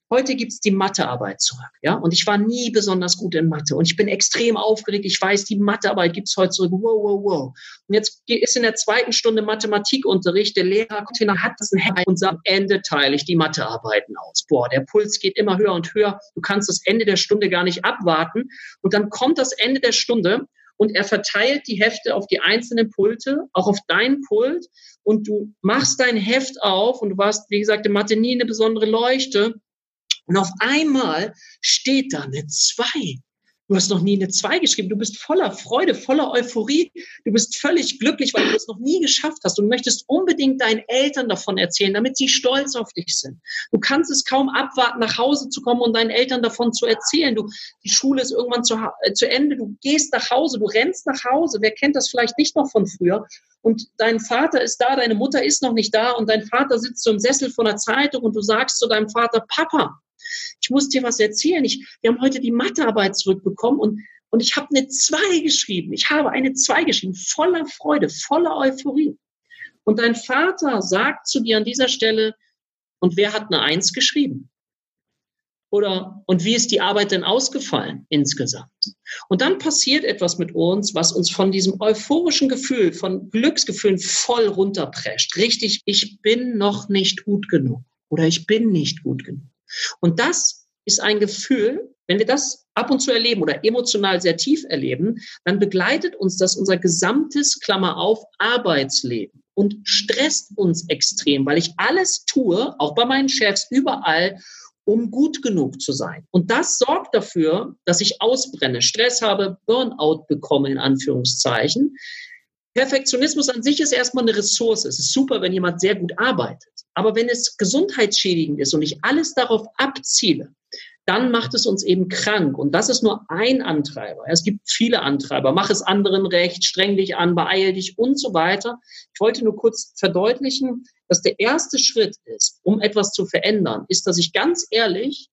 heute gibt's die Mathearbeit zurück, ja, und ich war nie besonders gut in Mathe und ich bin extrem aufgeregt, ich weiß, die Mathearbeit gibt's heute zurück, wow, wow, wow. Und jetzt ist in der zweiten Stunde Mathematikunterricht, der Lehrer kommt hin, hat das ein Heft und sagt, am Ende teile ich die Mathearbeiten aus. Boah, der Puls geht immer höher und höher, du kannst das Ende der Stunde gar nicht abwarten. Und dann kommt das Ende der Stunde und er verteilt die Hefte auf die einzelnen Pulte, auch auf dein Pult. Und du machst dein Heft auf und du warst, wie gesagt, in Mathe nie eine besondere Leuchte. Und auf einmal steht da eine 2 Du hast noch nie eine 2 geschrieben. Du bist voller Freude, voller Euphorie. Du bist völlig glücklich, weil du es noch nie geschafft hast und möchtest unbedingt deinen Eltern davon erzählen, damit sie stolz auf dich sind. Du kannst es kaum abwarten, nach Hause zu kommen und deinen Eltern davon zu erzählen. Du, die Schule ist irgendwann zu, äh, zu Ende. Du gehst nach Hause, du rennst nach Hause. Wer kennt das vielleicht nicht noch von früher? Und dein Vater ist da, deine Mutter ist noch nicht da und dein Vater sitzt so im Sessel von der Zeitung und du sagst zu deinem Vater, Papa, ich muss dir was erzählen. Ich, wir haben heute die Mathearbeit zurückbekommen und, und ich habe eine 2 geschrieben. Ich habe eine 2 geschrieben, voller Freude, voller Euphorie. Und dein Vater sagt zu dir an dieser Stelle, und wer hat eine 1 geschrieben? Oder, und wie ist die Arbeit denn ausgefallen insgesamt? Und dann passiert etwas mit uns, was uns von diesem euphorischen Gefühl, von Glücksgefühlen voll runterprescht. Richtig, ich bin noch nicht gut genug oder ich bin nicht gut genug. Und das ist ein Gefühl, wenn wir das ab und zu erleben oder emotional sehr tief erleben, dann begleitet uns das unser gesamtes, Klammer auf, Arbeitsleben und stresst uns extrem, weil ich alles tue, auch bei meinen Chefs, überall, um gut genug zu sein. Und das sorgt dafür, dass ich ausbrenne, Stress habe, Burnout bekomme, in Anführungszeichen. Perfektionismus an sich ist erstmal eine Ressource. Es ist super, wenn jemand sehr gut arbeitet. Aber wenn es gesundheitsschädigend ist und ich alles darauf abziele, dann macht es uns eben krank. Und das ist nur ein Antreiber. Es gibt viele Antreiber. Mach es anderen recht, streng dich an, beeil dich und so weiter. Ich wollte nur kurz verdeutlichen, dass der erste Schritt ist, um etwas zu verändern, ist, dass ich ganz ehrlich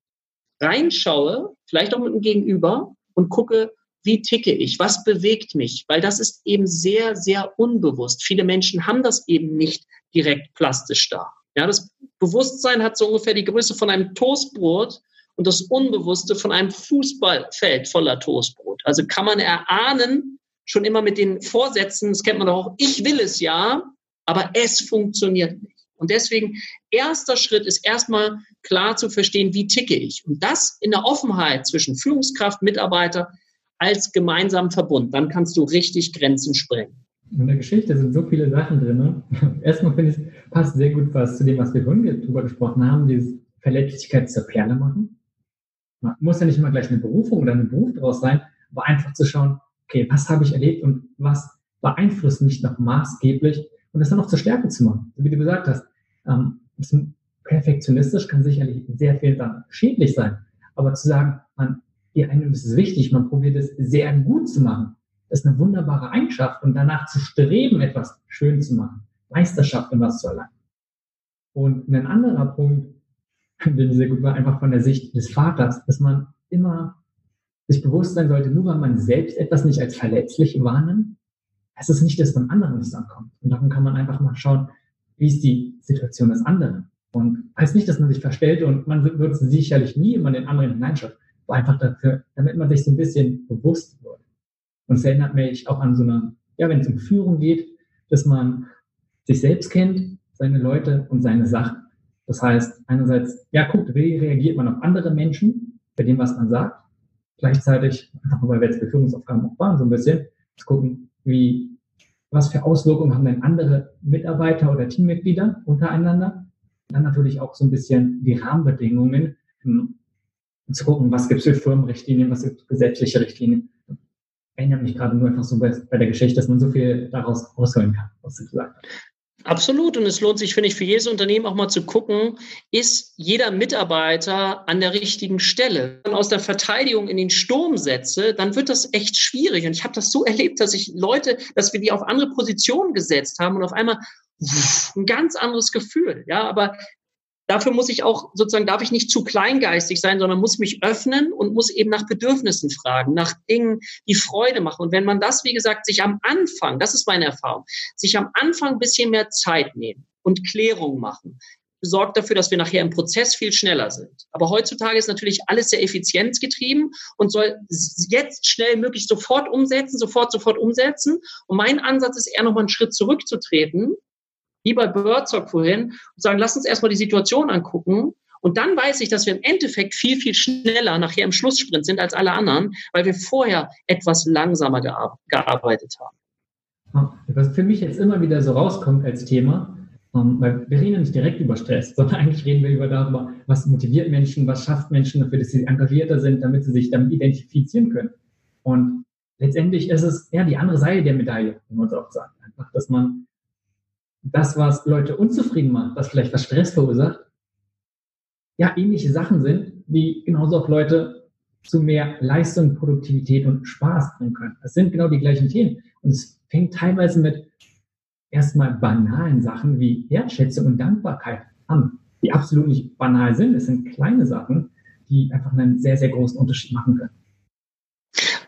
reinschaue, vielleicht auch mit dem Gegenüber und gucke, wie ticke ich, was bewegt mich, weil das ist eben sehr, sehr unbewusst. Viele Menschen haben das eben nicht direkt plastisch da. Ja, das Bewusstsein hat so ungefähr die Größe von einem Toastbrot und das Unbewusste von einem Fußballfeld voller Toastbrot. Also kann man erahnen, schon immer mit den Vorsätzen, das kennt man doch auch, ich will es ja, aber es funktioniert nicht. Und deswegen, erster Schritt ist erstmal klar zu verstehen, wie ticke ich. Und das in der Offenheit zwischen Führungskraft, Mitarbeiter als gemeinsamen Verbund. Dann kannst du richtig Grenzen sprengen. In der Geschichte sind so viele Sachen drin. Ne? Erstmal finde ich, passt sehr gut was zu dem, was wir vorhin drüber gesprochen haben, dieses Verletzlichkeit zur Perle machen. Man muss ja nicht immer gleich eine Berufung oder ein Beruf daraus sein, aber einfach zu schauen, okay, was habe ich erlebt und was beeinflusst mich noch maßgeblich und das dann auch zur Stärke zu machen. So wie du gesagt hast, ähm, perfektionistisch kann sicherlich sehr viel dann schädlich sein, aber zu sagen, man, hier einem ist wichtig, man probiert es sehr gut zu machen, ist eine wunderbare Eigenschaft und danach zu streben, etwas schön zu machen, Meisterschaft in was zu erlangen. Und ein anderer Punkt, den sehr gut war, einfach von der Sicht des Vaters, dass man immer sich bewusst sein sollte, nur weil man selbst etwas nicht als verletzlich wahrnimmt, heißt es nicht, dass beim anderen nicht ankommt. Und darum kann man einfach mal schauen, wie ist die Situation des anderen. Und heißt nicht, dass man sich verstellt und man wird sicherlich nie immer den anderen hineinschauen, einfach dafür, damit man sich so ein bisschen bewusst wird. Und es erinnert mich auch an so eine, ja, wenn es um Führung geht, dass man sich selbst kennt, seine Leute und seine Sachen. Das heißt, einerseits, ja, guckt, wie reagiert man auf andere Menschen, bei dem, was man sagt. Gleichzeitig, einfach weil wir jetzt Beführungsaufgaben auch waren, so ein bisschen, zu gucken, wie, was für Auswirkungen haben denn andere Mitarbeiter oder Teammitglieder untereinander. Dann natürlich auch so ein bisschen die Rahmenbedingungen, um zu gucken, was gibt es für Firmenrichtlinien, was gibt es gesetzliche Richtlinien. Ich erinnere mich gerade nur einfach so bei, bei der Geschichte, dass man so viel daraus ausholen kann, was du gesagt hast. Absolut. Und es lohnt sich, finde ich, für jedes Unternehmen auch mal zu gucken, ist jeder Mitarbeiter an der richtigen Stelle? Wenn ich aus der Verteidigung in den Sturm setze, dann wird das echt schwierig. Und ich habe das so erlebt, dass ich Leute, dass wir die auf andere Positionen gesetzt haben und auf einmal ein ganz anderes Gefühl. Ja, aber dafür muss ich auch sozusagen, darf ich nicht zu kleingeistig sein, sondern muss mich öffnen und muss eben nach Bedürfnissen fragen, nach Dingen, die Freude machen. Und wenn man das, wie gesagt, sich am Anfang, das ist meine Erfahrung, sich am Anfang ein bisschen mehr Zeit nehmen und Klärung machen, sorgt dafür, dass wir nachher im Prozess viel schneller sind. Aber heutzutage ist natürlich alles sehr effizienzgetrieben und soll jetzt schnell möglich sofort umsetzen, sofort, sofort umsetzen. Und mein Ansatz ist eher nochmal einen Schritt zurückzutreten wie bei Birdsock vorhin, und sagen, lass uns erstmal die Situation angucken. Und dann weiß ich, dass wir im Endeffekt viel, viel schneller nachher im Schlusssprint sind als alle anderen, weil wir vorher etwas langsamer gearbeitet haben. Was für mich jetzt immer wieder so rauskommt als Thema, ähm, weil wir reden ja nicht direkt über Stress, sondern eigentlich reden wir über darüber, was motiviert Menschen, was schafft Menschen dafür, dass sie engagierter sind, damit sie sich damit identifizieren können. Und letztendlich ist es ja die andere Seite der Medaille, wie man es auch sagt. Einfach, dass man das, was Leute unzufrieden macht, was vielleicht was Stress verursacht, ja, ähnliche Sachen sind, die genauso auch Leute zu mehr Leistung, Produktivität und Spaß bringen können. Das sind genau die gleichen Themen. Und es fängt teilweise mit erstmal banalen Sachen wie Wertschätzung und Dankbarkeit an, die absolut nicht banal sind. Es sind kleine Sachen, die einfach einen sehr, sehr großen Unterschied machen können.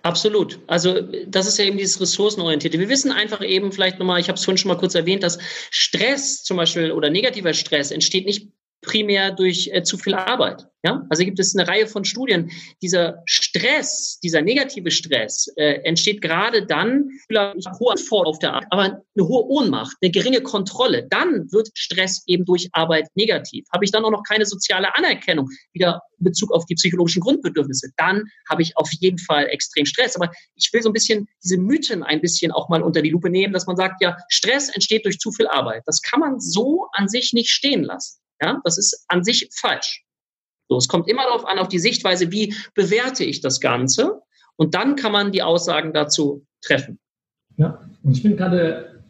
Absolut. Also das ist ja eben dieses Ressourcenorientierte. Wir wissen einfach eben vielleicht nochmal, ich habe es vorhin schon mal kurz erwähnt, dass Stress zum Beispiel oder negativer Stress entsteht nicht primär durch äh, zu viel Arbeit. Ja, also gibt es eine Reihe von Studien. Dieser Stress, dieser negative Stress äh, entsteht gerade dann, vielleicht hohe Anforderungen auf der Arbeit, aber eine hohe Ohnmacht, eine geringe Kontrolle. Dann wird Stress eben durch Arbeit negativ. Habe ich dann auch noch keine soziale Anerkennung, wieder in Bezug auf die psychologischen Grundbedürfnisse, dann habe ich auf jeden Fall extrem Stress. Aber ich will so ein bisschen diese Mythen ein bisschen auch mal unter die Lupe nehmen, dass man sagt, ja, Stress entsteht durch zu viel Arbeit. Das kann man so an sich nicht stehen lassen. Ja, das ist an sich falsch. So, es kommt immer darauf an, auf die Sichtweise, wie bewerte ich das Ganze. Und dann kann man die Aussagen dazu treffen. Ja, und ich finde gerade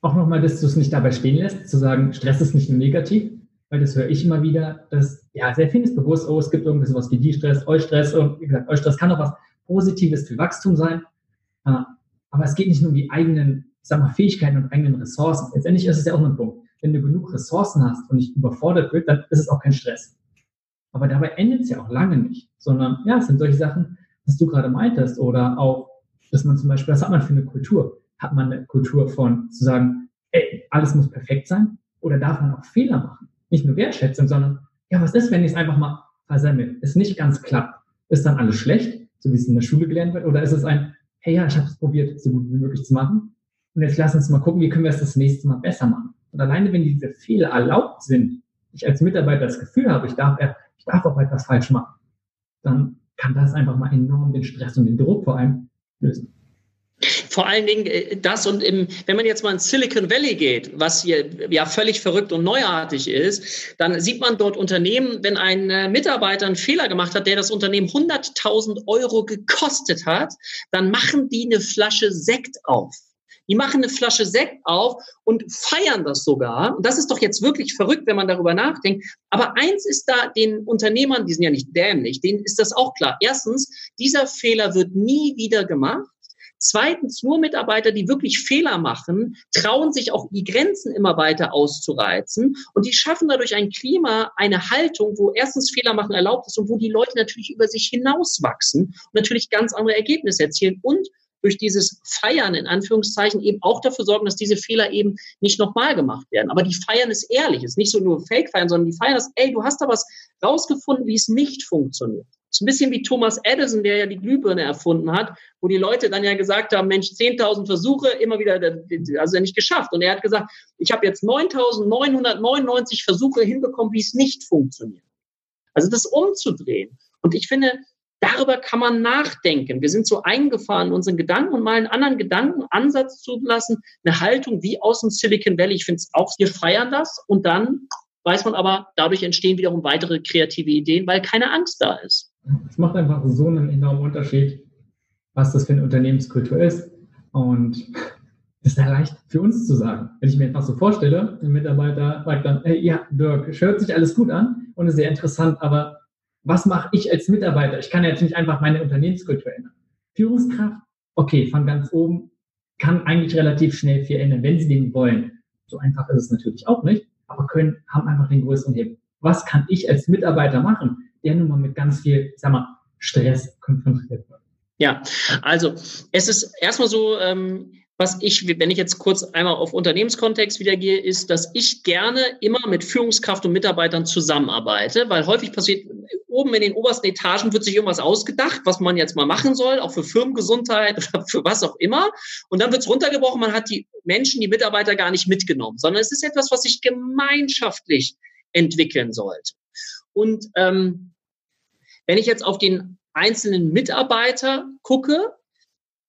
auch nochmal, dass du es nicht dabei stehen lässt, zu sagen, Stress ist nicht nur negativ, weil das höre ich immer wieder, dass ja sehr viel ist bewusst, oh, es gibt irgendwie sowas wie die Stress, Eustress und wie gesagt, Eustress kann auch was Positives für Wachstum sein. Aber es geht nicht nur um die eigenen, ich sag mal, Fähigkeiten und eigenen Ressourcen. Letztendlich ist es ja auch ein Punkt wenn du genug Ressourcen hast und nicht überfordert wird, dann ist es auch kein Stress. Aber dabei endet es ja auch lange nicht, sondern ja, es sind solche Sachen, was du gerade meintest, oder auch, dass man zum Beispiel, was hat man für eine Kultur? Hat man eine Kultur von zu sagen, ey, alles muss perfekt sein? Oder darf man auch Fehler machen? Nicht nur Wertschätzung, sondern, ja, was ist, wenn ich es einfach mal versemmel? Es nicht ganz klappt. Ist dann alles schlecht, so wie es in der Schule gelernt wird? Oder ist es ein, hey, ja, ich habe es probiert, so gut wie möglich zu machen. Und jetzt lass uns mal gucken, wie können wir es das nächste Mal besser machen? Und alleine, wenn diese Fehler erlaubt sind, ich als Mitarbeiter das Gefühl habe, ich darf, ich darf auch etwas falsch machen, dann kann das einfach mal enorm den Stress und den Druck vor allem lösen. Vor allen Dingen äh, das und im, wenn man jetzt mal in Silicon Valley geht, was hier ja völlig verrückt und neuartig ist, dann sieht man dort Unternehmen, wenn ein äh, Mitarbeiter einen Fehler gemacht hat, der das Unternehmen 100.000 Euro gekostet hat, dann machen die eine Flasche Sekt auf. Die machen eine Flasche Sekt auf und feiern das sogar. Und das ist doch jetzt wirklich verrückt, wenn man darüber nachdenkt. Aber eins ist da den Unternehmern, die sind ja nicht dämlich, denen ist das auch klar. Erstens, dieser Fehler wird nie wieder gemacht. Zweitens, nur Mitarbeiter, die wirklich Fehler machen, trauen sich auch die Grenzen immer weiter auszureizen und die schaffen dadurch ein Klima, eine Haltung, wo erstens Fehler machen erlaubt ist und wo die Leute natürlich über sich hinauswachsen und natürlich ganz andere Ergebnisse erzielen und durch dieses Feiern in Anführungszeichen eben auch dafür sorgen, dass diese Fehler eben nicht nochmal gemacht werden. Aber die Feiern ist ehrlich, ist nicht so nur Fake-Feiern, sondern die Feiern ist, ey, du hast da was rausgefunden, wie es nicht funktioniert. Das ist ein bisschen wie Thomas Edison, der ja die Glühbirne erfunden hat, wo die Leute dann ja gesagt haben, Mensch, 10.000 Versuche, immer wieder, also nicht geschafft. Und er hat gesagt, ich habe jetzt 9.999 Versuche hinbekommen, wie es nicht funktioniert. Also das umzudrehen. Und ich finde, Darüber kann man nachdenken. Wir sind so eingefahren in unseren Gedanken und mal einen anderen Gedankenansatz zulassen, eine Haltung wie aus dem Silicon Valley. Ich finde es auch, wir feiern das und dann weiß man aber, dadurch entstehen wiederum weitere kreative Ideen, weil keine Angst da ist. Es macht einfach so einen enormen Unterschied, was das für eine Unternehmenskultur ist. Und das ist ja leicht für uns zu sagen. Wenn ich mir einfach so vorstelle, ein Mitarbeiter sagt dann, hey, ja, Dirk, hört sich alles gut an und ist sehr interessant, aber was mache ich als Mitarbeiter? Ich kann jetzt nicht einfach meine Unternehmenskultur ändern. Führungskraft, okay, von ganz oben, kann eigentlich relativ schnell viel ändern, wenn sie den wollen. So einfach ist es natürlich auch nicht, aber können, haben einfach den größeren Hebel. Was kann ich als Mitarbeiter machen, der nun mal mit ganz viel, sag mal, Stress konfrontiert wird? Ja, also es ist erstmal so, ähm, was ich, wenn ich jetzt kurz einmal auf Unternehmenskontext wieder gehe, ist, dass ich gerne immer mit Führungskraft und Mitarbeitern zusammenarbeite, weil häufig passiert, oben in den obersten Etagen wird sich irgendwas ausgedacht, was man jetzt mal machen soll, auch für Firmengesundheit oder für was auch immer. Und dann wird es runtergebrochen, man hat die Menschen, die Mitarbeiter gar nicht mitgenommen, sondern es ist etwas, was sich gemeinschaftlich entwickeln sollte. Und ähm, wenn ich jetzt auf den einzelnen Mitarbeiter gucke,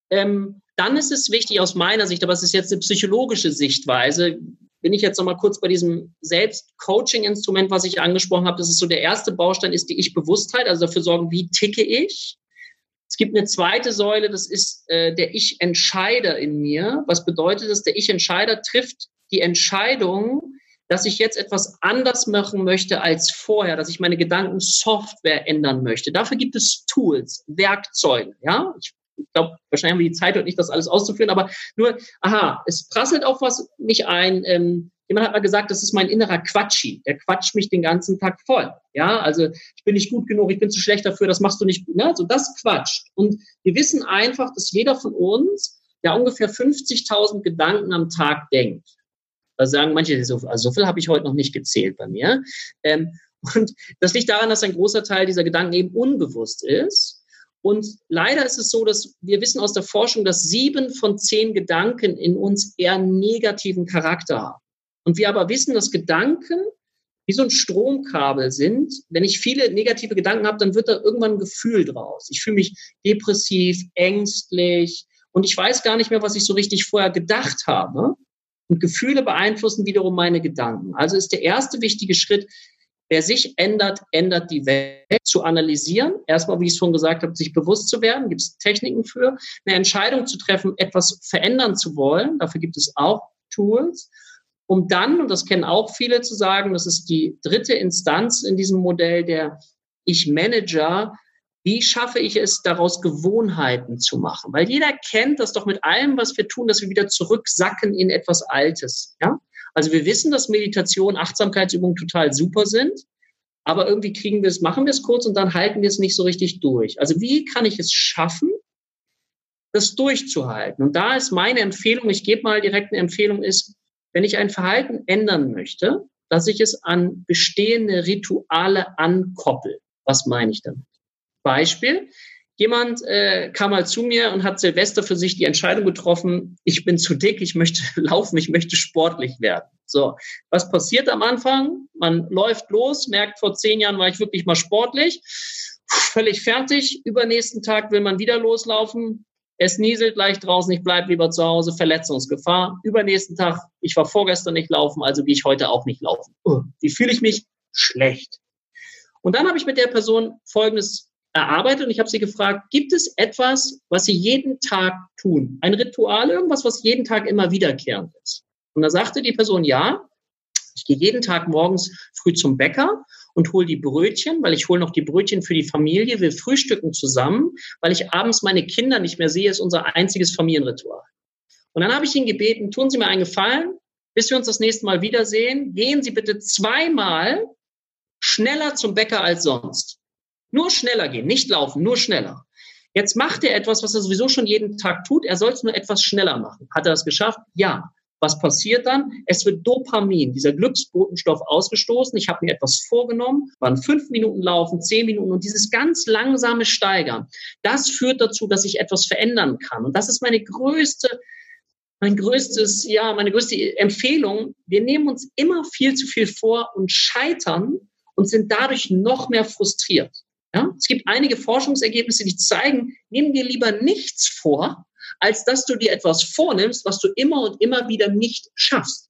ähm, dann ist es wichtig aus meiner Sicht, aber es ist jetzt eine psychologische Sichtweise, bin ich jetzt nochmal kurz bei diesem Selbst-Coaching-Instrument, was ich angesprochen habe. Das ist so der erste Baustein, ist die Ich-Bewusstheit, also dafür sorgen, wie ticke ich. Es gibt eine zweite Säule, das ist äh, der Ich-Entscheider in mir. Was bedeutet das? Der Ich-Entscheider trifft die Entscheidung, dass ich jetzt etwas anders machen möchte als vorher, dass ich meine Gedankensoftware ändern möchte. Dafür gibt es Tools, Werkzeuge. Ja, ich ich glaube, wahrscheinlich haben wir die Zeit und nicht, das alles auszuführen, aber nur, aha, es prasselt auch was mich ein. Ähm, jemand hat mal gesagt, das ist mein innerer Quatschi. Der quatscht mich den ganzen Tag voll. Ja, also ich bin nicht gut genug, ich bin zu schlecht dafür, das machst du nicht gut. Ne? Also das quatscht. Und wir wissen einfach, dass jeder von uns ja ungefähr 50.000 Gedanken am Tag denkt. Da sagen manche, so, also so viel habe ich heute noch nicht gezählt bei mir. Ähm, und das liegt daran, dass ein großer Teil dieser Gedanken eben unbewusst ist. Und leider ist es so, dass wir wissen aus der Forschung, dass sieben von zehn Gedanken in uns eher negativen Charakter haben. Und wir aber wissen, dass Gedanken wie so ein Stromkabel sind. Wenn ich viele negative Gedanken habe, dann wird da irgendwann ein Gefühl draus. Ich fühle mich depressiv, ängstlich und ich weiß gar nicht mehr, was ich so richtig vorher gedacht habe. Und Gefühle beeinflussen wiederum meine Gedanken. Also ist der erste wichtige Schritt, wer sich ändert, ändert die Welt zu analysieren. Erstmal, wie ich es schon gesagt habe, sich bewusst zu werden. Gibt es Techniken für, eine Entscheidung zu treffen, etwas verändern zu wollen. Dafür gibt es auch Tools um dann, und das kennen auch viele, zu sagen, das ist die dritte Instanz in diesem Modell der Ich-Manager, wie schaffe ich es, daraus Gewohnheiten zu machen? Weil jeder kennt das doch mit allem, was wir tun, dass wir wieder zurücksacken in etwas Altes. Ja? Also wir wissen, dass Meditation, Achtsamkeitsübungen total super sind, aber irgendwie kriegen wir es, machen wir es kurz und dann halten wir es nicht so richtig durch. Also wie kann ich es schaffen, das durchzuhalten? Und da ist meine Empfehlung, ich gebe mal direkt eine Empfehlung, ist, wenn ich ein Verhalten ändern möchte, dass ich es an bestehende Rituale ankoppel. Was meine ich damit? Beispiel. Jemand äh, kam mal zu mir und hat Silvester für sich die Entscheidung getroffen, ich bin zu dick, ich möchte laufen, ich möchte sportlich werden. So, was passiert am Anfang? Man läuft los, merkt, vor zehn Jahren war ich wirklich mal sportlich, völlig fertig. Übernächsten Tag will man wieder loslaufen, es nieselt leicht draußen, ich bleibe lieber zu Hause, Verletzungsgefahr. Übernächsten Tag, ich war vorgestern nicht laufen, also gehe ich heute auch nicht laufen. wie fühle ich mich? Schlecht. Und dann habe ich mit der Person Folgendes erarbeitet und ich habe sie gefragt, gibt es etwas, was Sie jeden Tag tun? Ein Ritual, irgendwas, was jeden Tag immer wiederkehrend ist? Und da sagte die Person, ja, ich gehe jeden Tag morgens früh zum Bäcker und hole die Brötchen, weil ich hole noch die Brötchen für die Familie, wir frühstücken zusammen, weil ich abends meine Kinder nicht mehr sehe, ist unser einziges Familienritual. Und dann habe ich ihn gebeten, tun Sie mir einen Gefallen, bis wir uns das nächste Mal wiedersehen, gehen Sie bitte zweimal schneller zum Bäcker als sonst. Nur schneller gehen, nicht laufen, nur schneller. Jetzt macht er etwas, was er sowieso schon jeden Tag tut. Er soll es nur etwas schneller machen. Hat er das geschafft? Ja. Was passiert dann? Es wird Dopamin, dieser Glücksbotenstoff, ausgestoßen. Ich habe mir etwas vorgenommen, waren fünf Minuten laufen, zehn Minuten und dieses ganz langsame Steigern, das führt dazu, dass ich etwas verändern kann. Und das ist meine größte mein größtes, ja, meine größte Empfehlung. Wir nehmen uns immer viel zu viel vor und scheitern und sind dadurch noch mehr frustriert. Ja? Es gibt einige Forschungsergebnisse, die zeigen, nehmen wir lieber nichts vor, als dass du dir etwas vornimmst, was du immer und immer wieder nicht schaffst.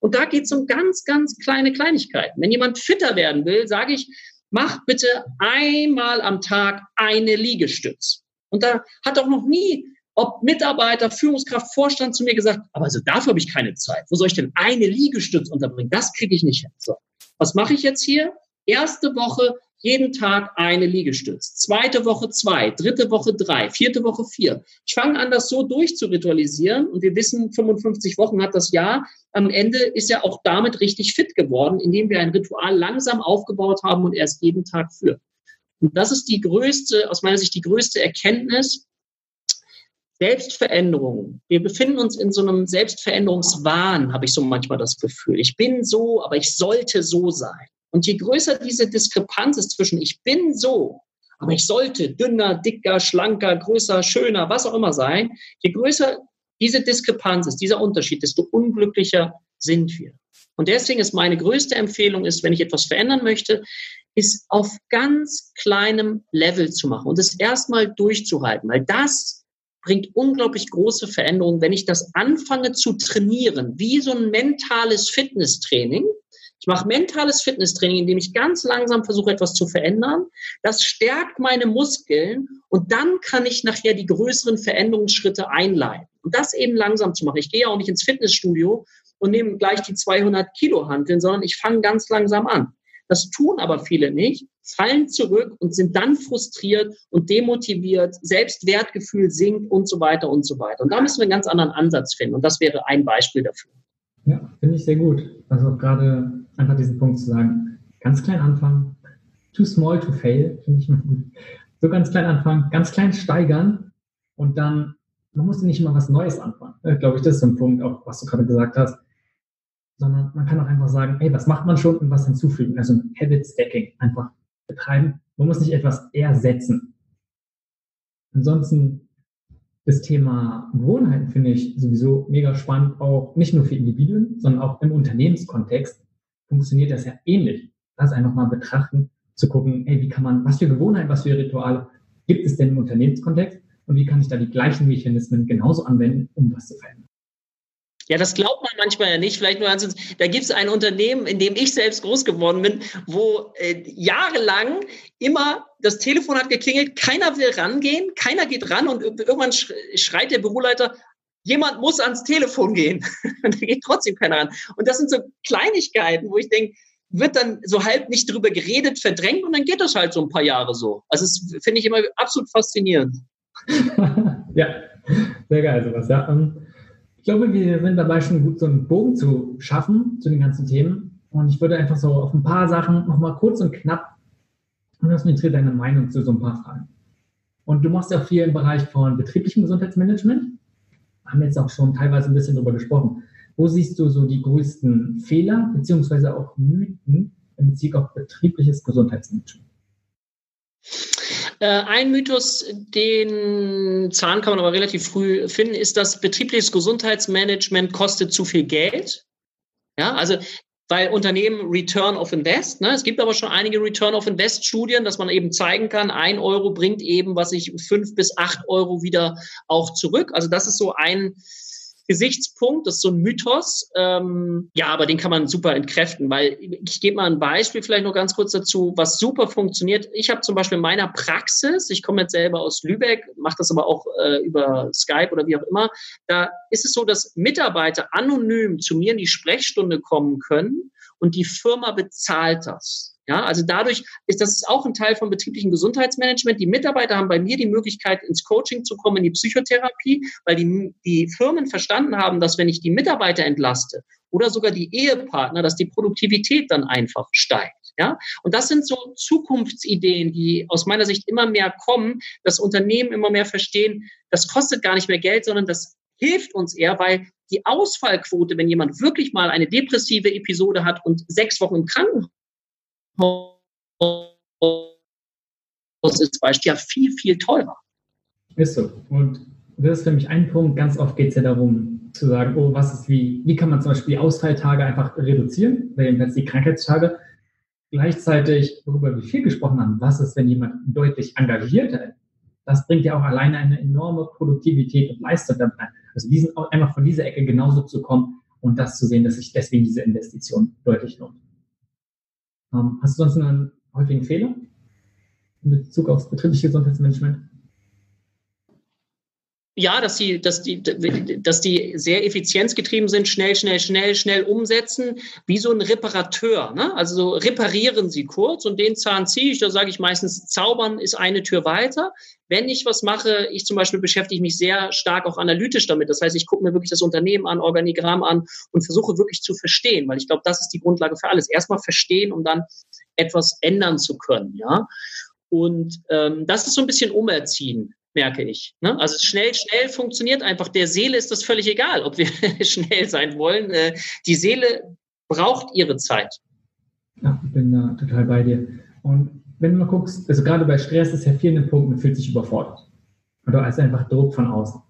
Und da geht es um ganz, ganz kleine Kleinigkeiten. Wenn jemand fitter werden will, sage ich, mach bitte einmal am Tag eine Liegestütz. Und da hat auch noch nie, ob Mitarbeiter, Führungskraft, Vorstand zu mir gesagt, aber also dafür habe ich keine Zeit. Wo soll ich denn eine Liegestütz unterbringen? Das kriege ich nicht hin. So. Was mache ich jetzt hier? Erste Woche jeden Tag eine Liegestütz. Zweite Woche zwei, dritte Woche drei, vierte Woche vier. Ich fange an, das so durchzuritualisieren und wir wissen, 55 Wochen hat das Jahr. Am Ende ist er auch damit richtig fit geworden, indem wir ein Ritual langsam aufgebaut haben und erst jeden Tag führt. Und das ist die größte, aus meiner Sicht die größte Erkenntnis. Selbstveränderung. Wir befinden uns in so einem Selbstveränderungswahn, habe ich so manchmal das Gefühl. Ich bin so, aber ich sollte so sein. Und je größer diese Diskrepanz ist zwischen ich bin so, aber ich sollte dünner, dicker, schlanker, größer, schöner, was auch immer sein, je größer diese Diskrepanz ist, dieser Unterschied, desto unglücklicher sind wir. Und deswegen ist meine größte Empfehlung ist, wenn ich etwas verändern möchte, ist auf ganz kleinem Level zu machen und es erstmal durchzuhalten, weil das bringt unglaublich große Veränderungen, wenn ich das anfange zu trainieren, wie so ein mentales Fitnesstraining, ich mache mentales Fitnesstraining, indem ich ganz langsam versuche, etwas zu verändern. Das stärkt meine Muskeln und dann kann ich nachher die größeren Veränderungsschritte einleiten. Und das eben langsam zu machen. Ich gehe auch nicht ins Fitnessstudio und nehme gleich die 200 Kilo Hanteln, sondern ich fange ganz langsam an. Das tun aber viele nicht, fallen zurück und sind dann frustriert und demotiviert, Selbstwertgefühl sinkt und so weiter und so weiter. Und da müssen wir einen ganz anderen Ansatz finden. Und das wäre ein Beispiel dafür. Ja, finde ich sehr gut. Also gerade einfach diesen Punkt zu sagen, ganz klein anfangen, too small to fail, finde ich immer gut. So ganz klein anfangen, ganz klein steigern und dann, man muss nicht immer was Neues anfangen. Äh, Glaube ich, das ist so ein Punkt, auch was du gerade gesagt hast. sondern man kann auch einfach sagen, hey, was macht man schon und was hinzufügen? Also Habit Stacking einfach betreiben. Man muss nicht etwas ersetzen. Ansonsten das Thema Gewohnheiten finde ich sowieso mega spannend, auch nicht nur für Individuen, sondern auch im Unternehmenskontext funktioniert das ja ähnlich. Das einfach mal betrachten, zu gucken, hey, wie kann man, was für Gewohnheiten, was für Rituale gibt es denn im Unternehmenskontext und wie kann ich da die gleichen Mechanismen genauso anwenden, um was zu verändern. Ja, das glaubt man manchmal ja nicht. Vielleicht nur ganz, da gibt es ein Unternehmen, in dem ich selbst groß geworden bin, wo äh, jahrelang immer das Telefon hat geklingelt, keiner will rangehen, keiner geht ran und irgendwann schreit der Büroleiter, jemand muss ans Telefon gehen. und da geht trotzdem keiner ran. Und das sind so Kleinigkeiten, wo ich denke, wird dann so halb nicht drüber geredet, verdrängt und dann geht das halt so ein paar Jahre so. Also das finde ich immer absolut faszinierend. ja, sehr geil sowas, ja. Ähm, ich glaube, wir sind dabei schon gut, so einen Bogen zu schaffen zu den ganzen Themen. Und ich würde einfach so auf ein paar Sachen nochmal kurz und knapp, und das interessiert deine Meinung zu so ein paar Fragen. Und du machst ja viel im Bereich von betrieblichem Gesundheitsmanagement. Haben jetzt auch schon teilweise ein bisschen darüber gesprochen. Wo siehst du so die größten Fehler beziehungsweise auch Mythen in Bezug auf betriebliches Gesundheitsmanagement? Äh, ein Mythos, den Zahn kann man aber relativ früh finden, ist, dass betriebliches Gesundheitsmanagement kostet zu viel Geld. Ja, also weil Unternehmen Return of Invest, ne? es gibt aber schon einige Return of Invest Studien, dass man eben zeigen kann, ein Euro bringt eben, was ich fünf bis acht Euro wieder auch zurück. Also das ist so ein Gesichtspunkt, das ist so ein Mythos. Ähm, ja, aber den kann man super entkräften, weil ich gebe mal ein Beispiel vielleicht noch ganz kurz dazu, was super funktioniert. Ich habe zum Beispiel in meiner Praxis, ich komme jetzt selber aus Lübeck, mache das aber auch äh, über Skype oder wie auch immer, da ist es so, dass Mitarbeiter anonym zu mir in die Sprechstunde kommen können und die Firma bezahlt das. Ja, also dadurch ist das auch ein Teil von betrieblichem Gesundheitsmanagement. Die Mitarbeiter haben bei mir die Möglichkeit, ins Coaching zu kommen, in die Psychotherapie, weil die, die Firmen verstanden haben, dass wenn ich die Mitarbeiter entlaste oder sogar die Ehepartner, dass die Produktivität dann einfach steigt. Ja, und das sind so Zukunftsideen, die aus meiner Sicht immer mehr kommen, dass Unternehmen immer mehr verstehen, das kostet gar nicht mehr Geld, sondern das hilft uns eher, weil die Ausfallquote, wenn jemand wirklich mal eine depressive Episode hat und sechs Wochen im Krankenhaus ist Beispiel ja viel, viel teurer. Ist so. Und das ist für mich ein Punkt. Ganz oft geht es ja darum, zu sagen, oh, was ist wie, wie kann man zum Beispiel die Ausfalltage einfach reduzieren, jedenfalls die Krankheitstage. Gleichzeitig, worüber wir viel gesprochen haben, was ist, wenn jemand deutlich engagierter ist? Das bringt ja auch alleine eine enorme Produktivität und Leistung damit ein. Also diesen, einfach von dieser Ecke genauso zu kommen und das zu sehen, dass sich deswegen diese Investition deutlich lohnt. Ähm, hast du sonst einen häufigen Fehler in Bezug aufs betriebliche Gesundheitsmanagement? Ja, dass die, dass die, dass die sehr effizienzgetrieben sind, schnell, schnell, schnell, schnell umsetzen, wie so ein Reparateur. Ne? Also so reparieren sie kurz und den Zahn ziehe ich, da sage ich meistens, zaubern ist eine Tür weiter. Wenn ich was mache, ich zum Beispiel beschäftige mich sehr stark auch analytisch damit. Das heißt, ich gucke mir wirklich das Unternehmen an, Organigramm an und versuche wirklich zu verstehen, weil ich glaube, das ist die Grundlage für alles. Erstmal verstehen, um dann etwas ändern zu können. Ja. Und ähm, das ist so ein bisschen umerziehen merke ich. Ne? Also schnell, schnell funktioniert einfach. Der Seele ist das völlig egal, ob wir schnell sein wollen. Äh, die Seele braucht ihre Zeit. Ja, ich bin da total bei dir. Und wenn du mal guckst, also gerade bei Stress ist ja viel ein Punkt, man fühlt sich überfordert. Oder als einfach Druck von außen.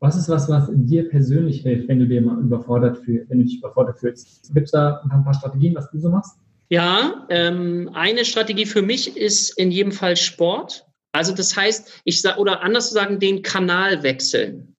Was ist was, was dir persönlich hilft, wenn du dir mal überfordert fühlst, wenn du dich überfordert fühlst? Gibt es da ein paar Strategien, was du so machst? Ja, ähm, eine Strategie für mich ist in jedem Fall Sport. Also das heißt, ich sag, oder anders zu sagen, den Kanal wechseln.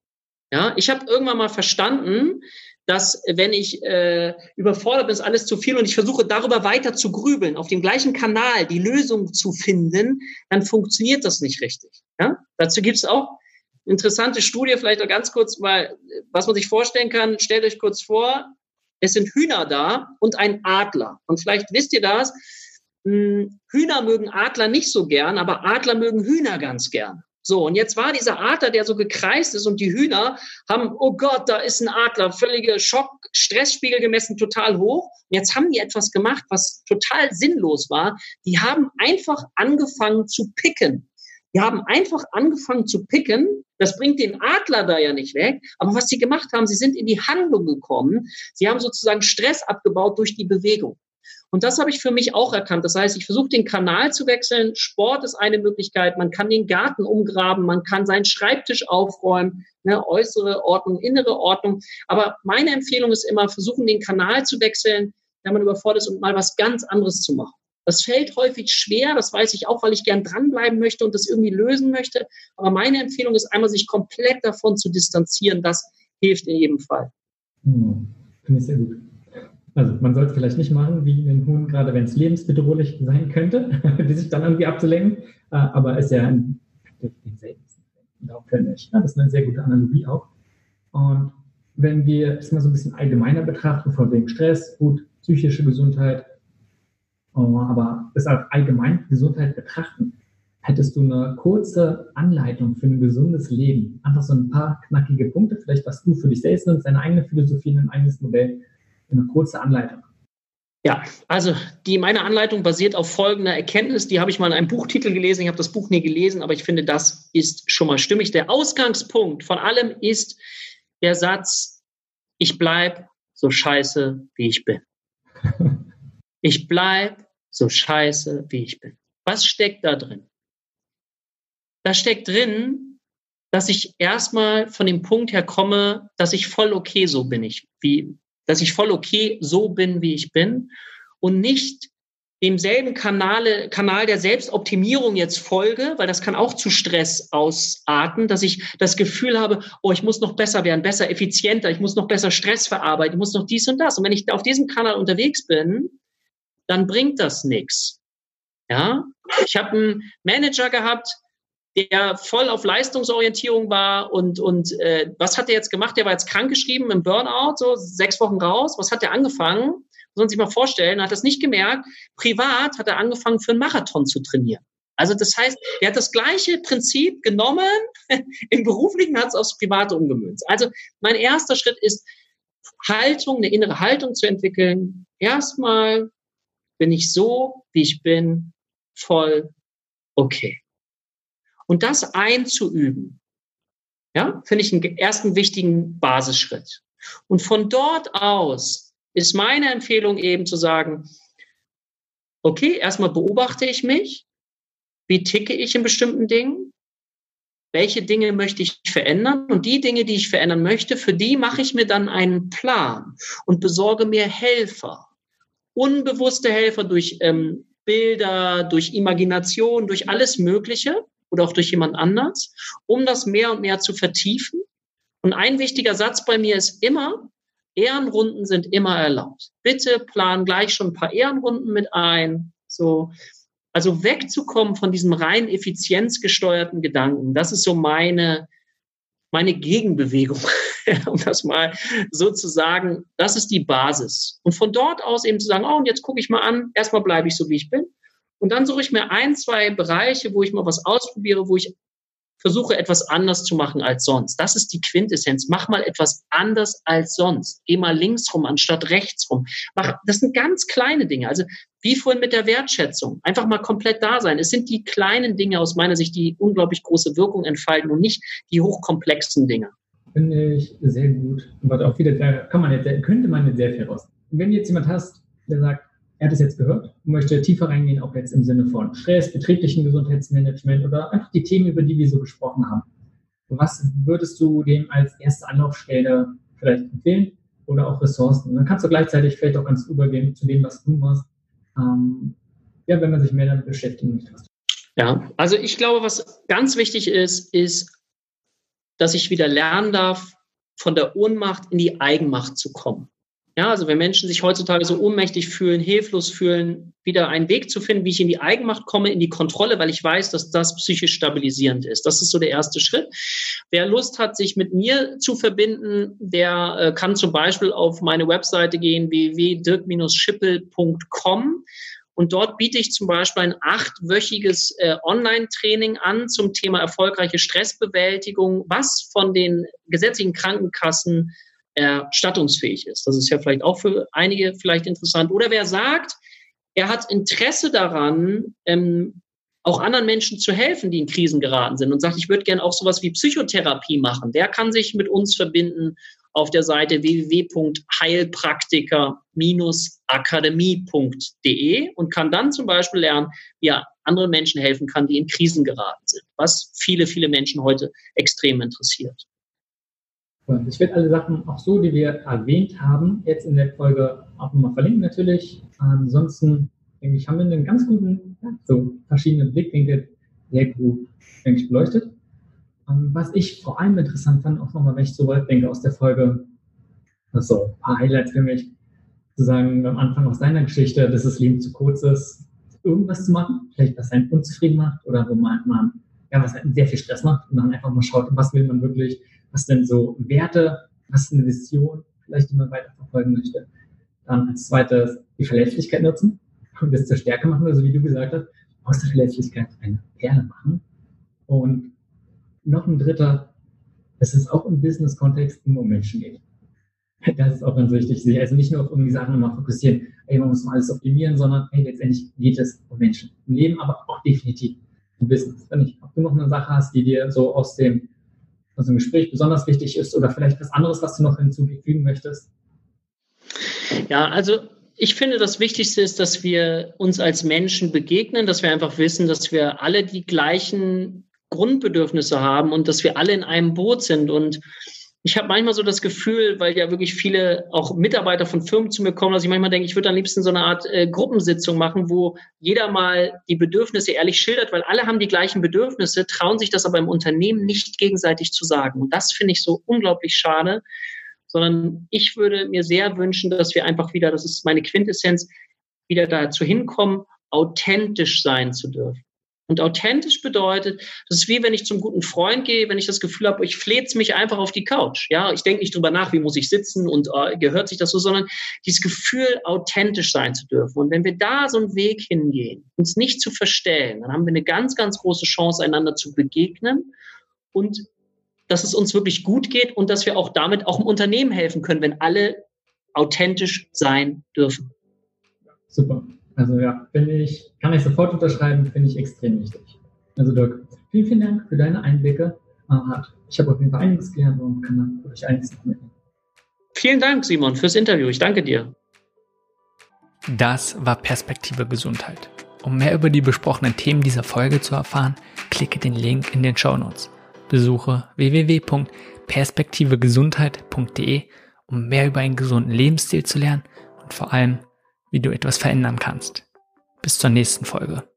Ja, ich habe irgendwann mal verstanden, dass wenn ich äh, überfordert bin, ist alles zu viel und ich versuche darüber weiter zu grübeln, auf dem gleichen Kanal die Lösung zu finden, dann funktioniert das nicht richtig. Ja? Dazu gibt es auch interessante Studie, vielleicht noch ganz kurz mal, was man sich vorstellen kann. Stellt euch kurz vor, es sind Hühner da und ein Adler. Und vielleicht wisst ihr das, Hühner mögen Adler nicht so gern, aber Adler mögen Hühner ganz gern. So, und jetzt war dieser Adler, der so gekreist ist und die Hühner haben, oh Gott, da ist ein Adler, völlige Schock, Stressspiegel gemessen, total hoch. Und jetzt haben die etwas gemacht, was total sinnlos war. Die haben einfach angefangen zu picken. Die haben einfach angefangen zu picken. Das bringt den Adler da ja nicht weg. Aber was sie gemacht haben, sie sind in die Handlung gekommen. Sie haben sozusagen Stress abgebaut durch die Bewegung. Und das habe ich für mich auch erkannt. Das heißt, ich versuche den Kanal zu wechseln. Sport ist eine Möglichkeit. Man kann den Garten umgraben, man kann seinen Schreibtisch aufräumen, ne, äußere Ordnung, innere Ordnung. Aber meine Empfehlung ist immer, versuchen den Kanal zu wechseln, wenn man überfordert ist und mal was ganz anderes zu machen. Das fällt häufig schwer, das weiß ich auch, weil ich gern dranbleiben möchte und das irgendwie lösen möchte. Aber meine Empfehlung ist einmal, sich komplett davon zu distanzieren. Das hilft in jedem Fall. Hm, Finde ich sehr gut. Also man sollte es vielleicht nicht machen, wie ein Huhn, gerade wenn es lebensbedrohlich sein könnte, die sich dann irgendwie abzulenken. Äh, aber ist ja ein, Darauf finde ich. Das ist eine sehr gute Analogie auch. Und wenn wir es mal so ein bisschen allgemeiner betrachten, von wegen Stress, gut, psychische Gesundheit, aber es auch allgemein Gesundheit betrachten, hättest du eine kurze Anleitung für ein gesundes Leben? Einfach so ein paar knackige Punkte, vielleicht was du für dich selbst nimmst, deine eigene Philosophie, ein eigenes Modell, eine kurze Anleitung. Ja, also die, meine Anleitung basiert auf folgender Erkenntnis. Die habe ich mal in einem Buchtitel gelesen. Ich habe das Buch nie gelesen, aber ich finde, das ist schon mal stimmig. Der Ausgangspunkt von allem ist der Satz, ich bleibe so scheiße, wie ich bin. Ich bleibe so scheiße, wie ich bin. Was steckt da drin? Da steckt drin, dass ich erstmal von dem Punkt her komme, dass ich voll okay so bin ich, wie, dass ich voll okay so bin, wie ich bin und nicht demselben Kanale, Kanal der Selbstoptimierung jetzt folge, weil das kann auch zu Stress ausarten, dass ich das Gefühl habe, oh, ich muss noch besser werden, besser, effizienter, ich muss noch besser Stress verarbeiten, ich muss noch dies und das. Und wenn ich auf diesem Kanal unterwegs bin, dann bringt das nichts. Ja, ich habe einen Manager gehabt, der voll auf Leistungsorientierung war und, und äh, was hat er jetzt gemacht? Der war jetzt krankgeschrieben im Burnout, so sechs Wochen raus. Was hat er angefangen? Muss man sich mal vorstellen, er hat das nicht gemerkt. Privat hat er angefangen, für einen Marathon zu trainieren. Also das heißt, er hat das gleiche Prinzip genommen, im Beruflichen hat es aufs Private umgemünzt. Also mein erster Schritt ist, Haltung, eine innere Haltung zu entwickeln. Erstmal bin ich so, wie ich bin, voll okay. Und das einzuüben, ja, finde ich einen ersten wichtigen Basisschritt. Und von dort aus ist meine Empfehlung eben zu sagen, okay, erstmal beobachte ich mich, wie ticke ich in bestimmten Dingen, welche Dinge möchte ich verändern und die Dinge, die ich verändern möchte, für die mache ich mir dann einen Plan und besorge mir Helfer, unbewusste Helfer durch ähm, Bilder, durch Imagination, durch alles Mögliche, oder auch durch jemand anders, um das mehr und mehr zu vertiefen. Und ein wichtiger Satz bei mir ist immer, Ehrenrunden sind immer erlaubt. Bitte plan gleich schon ein paar Ehrenrunden mit ein. So, also wegzukommen von diesem rein effizienzgesteuerten Gedanken. Das ist so meine, meine Gegenbewegung, um das mal so zu sagen. Das ist die Basis. Und von dort aus eben zu sagen, oh, und jetzt gucke ich mal an. Erstmal bleibe ich so, wie ich bin. Und dann suche ich mir ein, zwei Bereiche, wo ich mal was ausprobiere, wo ich versuche, etwas anders zu machen als sonst. Das ist die Quintessenz. Mach mal etwas anders als sonst. Geh mal links rum anstatt rechts rum. Mach, das sind ganz kleine Dinge. Also wie vorhin mit der Wertschätzung. Einfach mal komplett da sein. Es sind die kleinen Dinge aus meiner Sicht, die unglaublich große Wirkung entfalten und nicht die hochkomplexen Dinge. Finde ich sehr gut. Aber auch wieder, da kann man jetzt, könnte man jetzt sehr viel raus. Wenn jetzt jemand hast, der sagt, er hat es jetzt gehört und möchte tiefer reingehen, auch jetzt im Sinne von Stress, betrieblichen Gesundheitsmanagement oder einfach die Themen, über die wir so gesprochen haben. Was würdest du dem als erste Anlaufstelle vielleicht empfehlen oder auch Ressourcen? Und dann kannst du gleichzeitig vielleicht auch ganz übergehen zu dem, was du machst. Ähm, ja, wenn man sich mehr damit beschäftigen möchte. Ja, also ich glaube, was ganz wichtig ist, ist, dass ich wieder lernen darf, von der Ohnmacht in die Eigenmacht zu kommen. Ja, also wenn Menschen sich heutzutage so ohnmächtig fühlen, hilflos fühlen, wieder einen Weg zu finden, wie ich in die Eigenmacht komme, in die Kontrolle, weil ich weiß, dass das psychisch stabilisierend ist. Das ist so der erste Schritt. Wer Lust hat, sich mit mir zu verbinden, der äh, kann zum Beispiel auf meine Webseite gehen, www.dirk-schippel.com. Und dort biete ich zum Beispiel ein achtwöchiges äh, Online-Training an zum Thema erfolgreiche Stressbewältigung, was von den gesetzlichen Krankenkassen erstattungsfähig ist. Das ist ja vielleicht auch für einige vielleicht interessant. Oder wer sagt, er hat Interesse daran, ähm, auch anderen Menschen zu helfen, die in Krisen geraten sind und sagt, ich würde gerne auch sowas wie Psychotherapie machen. Der kann sich mit uns verbinden auf der Seite www.heilpraktiker-akademie.de und kann dann zum Beispiel lernen, wie er anderen Menschen helfen kann, die in Krisen geraten sind, was viele, viele Menschen heute extrem interessiert. Ich werde alle Sachen auch so, die wir erwähnt haben, jetzt in der Folge auch nochmal verlinken natürlich. Ansonsten denke ich, haben wir einen ganz guten, so verschiedene Blickwinkel sehr gut, denke ich, beleuchtet. Ähm, was ich vor allem interessant fand, auch nochmal, wenn ich so denke aus der Folge, so ein paar Highlights für mich, zu sagen, am Anfang aus deiner Geschichte, dass das Leben zu kurz ist, irgendwas zu machen, vielleicht was einen unzufrieden macht oder wo man, man ja, was einen sehr viel Stress macht und dann einfach mal schaut, was will man wirklich, was denn so Werte, was ist eine Vision, vielleicht die man weiterverfolgen möchte. Dann als zweites die Verletzlichkeit nutzen und das zur Stärke machen, also wie du gesagt hast, aus der Verletzlichkeit eine Perle machen. Und noch ein dritter, es ist auch im Business-Kontext immer um Menschen geht. Das ist auch ganz wichtig, also nicht nur auf irgendwie Sachen immer fokussieren, ey, man muss mal alles optimieren, sondern hey, letztendlich geht es um Menschen. Im Leben aber auch definitiv im Business. Wenn ich, du noch eine Sache hast, die dir so aus dem, aus dem Gespräch besonders wichtig ist oder vielleicht was anderes, was du noch hinzufügen möchtest. Ja, also ich finde, das Wichtigste ist, dass wir uns als Menschen begegnen, dass wir einfach wissen, dass wir alle die gleichen Grundbedürfnisse haben und dass wir alle in einem Boot sind. Und ich habe manchmal so das Gefühl, weil ja wirklich viele auch Mitarbeiter von Firmen zu mir kommen, dass ich manchmal denke, ich würde am liebsten so eine Art äh, Gruppensitzung machen, wo jeder mal die Bedürfnisse ehrlich schildert, weil alle haben die gleichen Bedürfnisse, trauen sich das aber im Unternehmen nicht gegenseitig zu sagen. Und das finde ich so unglaublich schade, sondern ich würde mir sehr wünschen, dass wir einfach wieder, das ist meine Quintessenz, wieder dazu hinkommen, authentisch sein zu dürfen. Und authentisch bedeutet, das ist wie wenn ich zum guten Freund gehe, wenn ich das Gefühl habe, ich fleht's mich einfach auf die Couch. Ja, ich denke nicht drüber nach, wie muss ich sitzen und äh, gehört sich das so, sondern dieses Gefühl, authentisch sein zu dürfen. Und wenn wir da so einen Weg hingehen, uns nicht zu verstellen, dann haben wir eine ganz, ganz große Chance, einander zu begegnen und dass es uns wirklich gut geht und dass wir auch damit auch im Unternehmen helfen können, wenn alle authentisch sein dürfen. Super. Also ja, finde ich, kann ich sofort unterschreiben, finde ich extrem wichtig. Also Dirk, vielen, vielen Dank für deine Einblicke. Ich habe auf jeden Fall einiges gelernt und kann dann wirklich einiges mitnehmen. Vielen Dank, Simon, fürs Interview. Ich danke dir. Das war Perspektive Gesundheit. Um mehr über die besprochenen Themen dieser Folge zu erfahren, klicke den Link in den Show Notes. Besuche www.perspektivegesundheit.de, um mehr über einen gesunden Lebensstil zu lernen und vor allem wie du etwas verändern kannst. Bis zur nächsten Folge.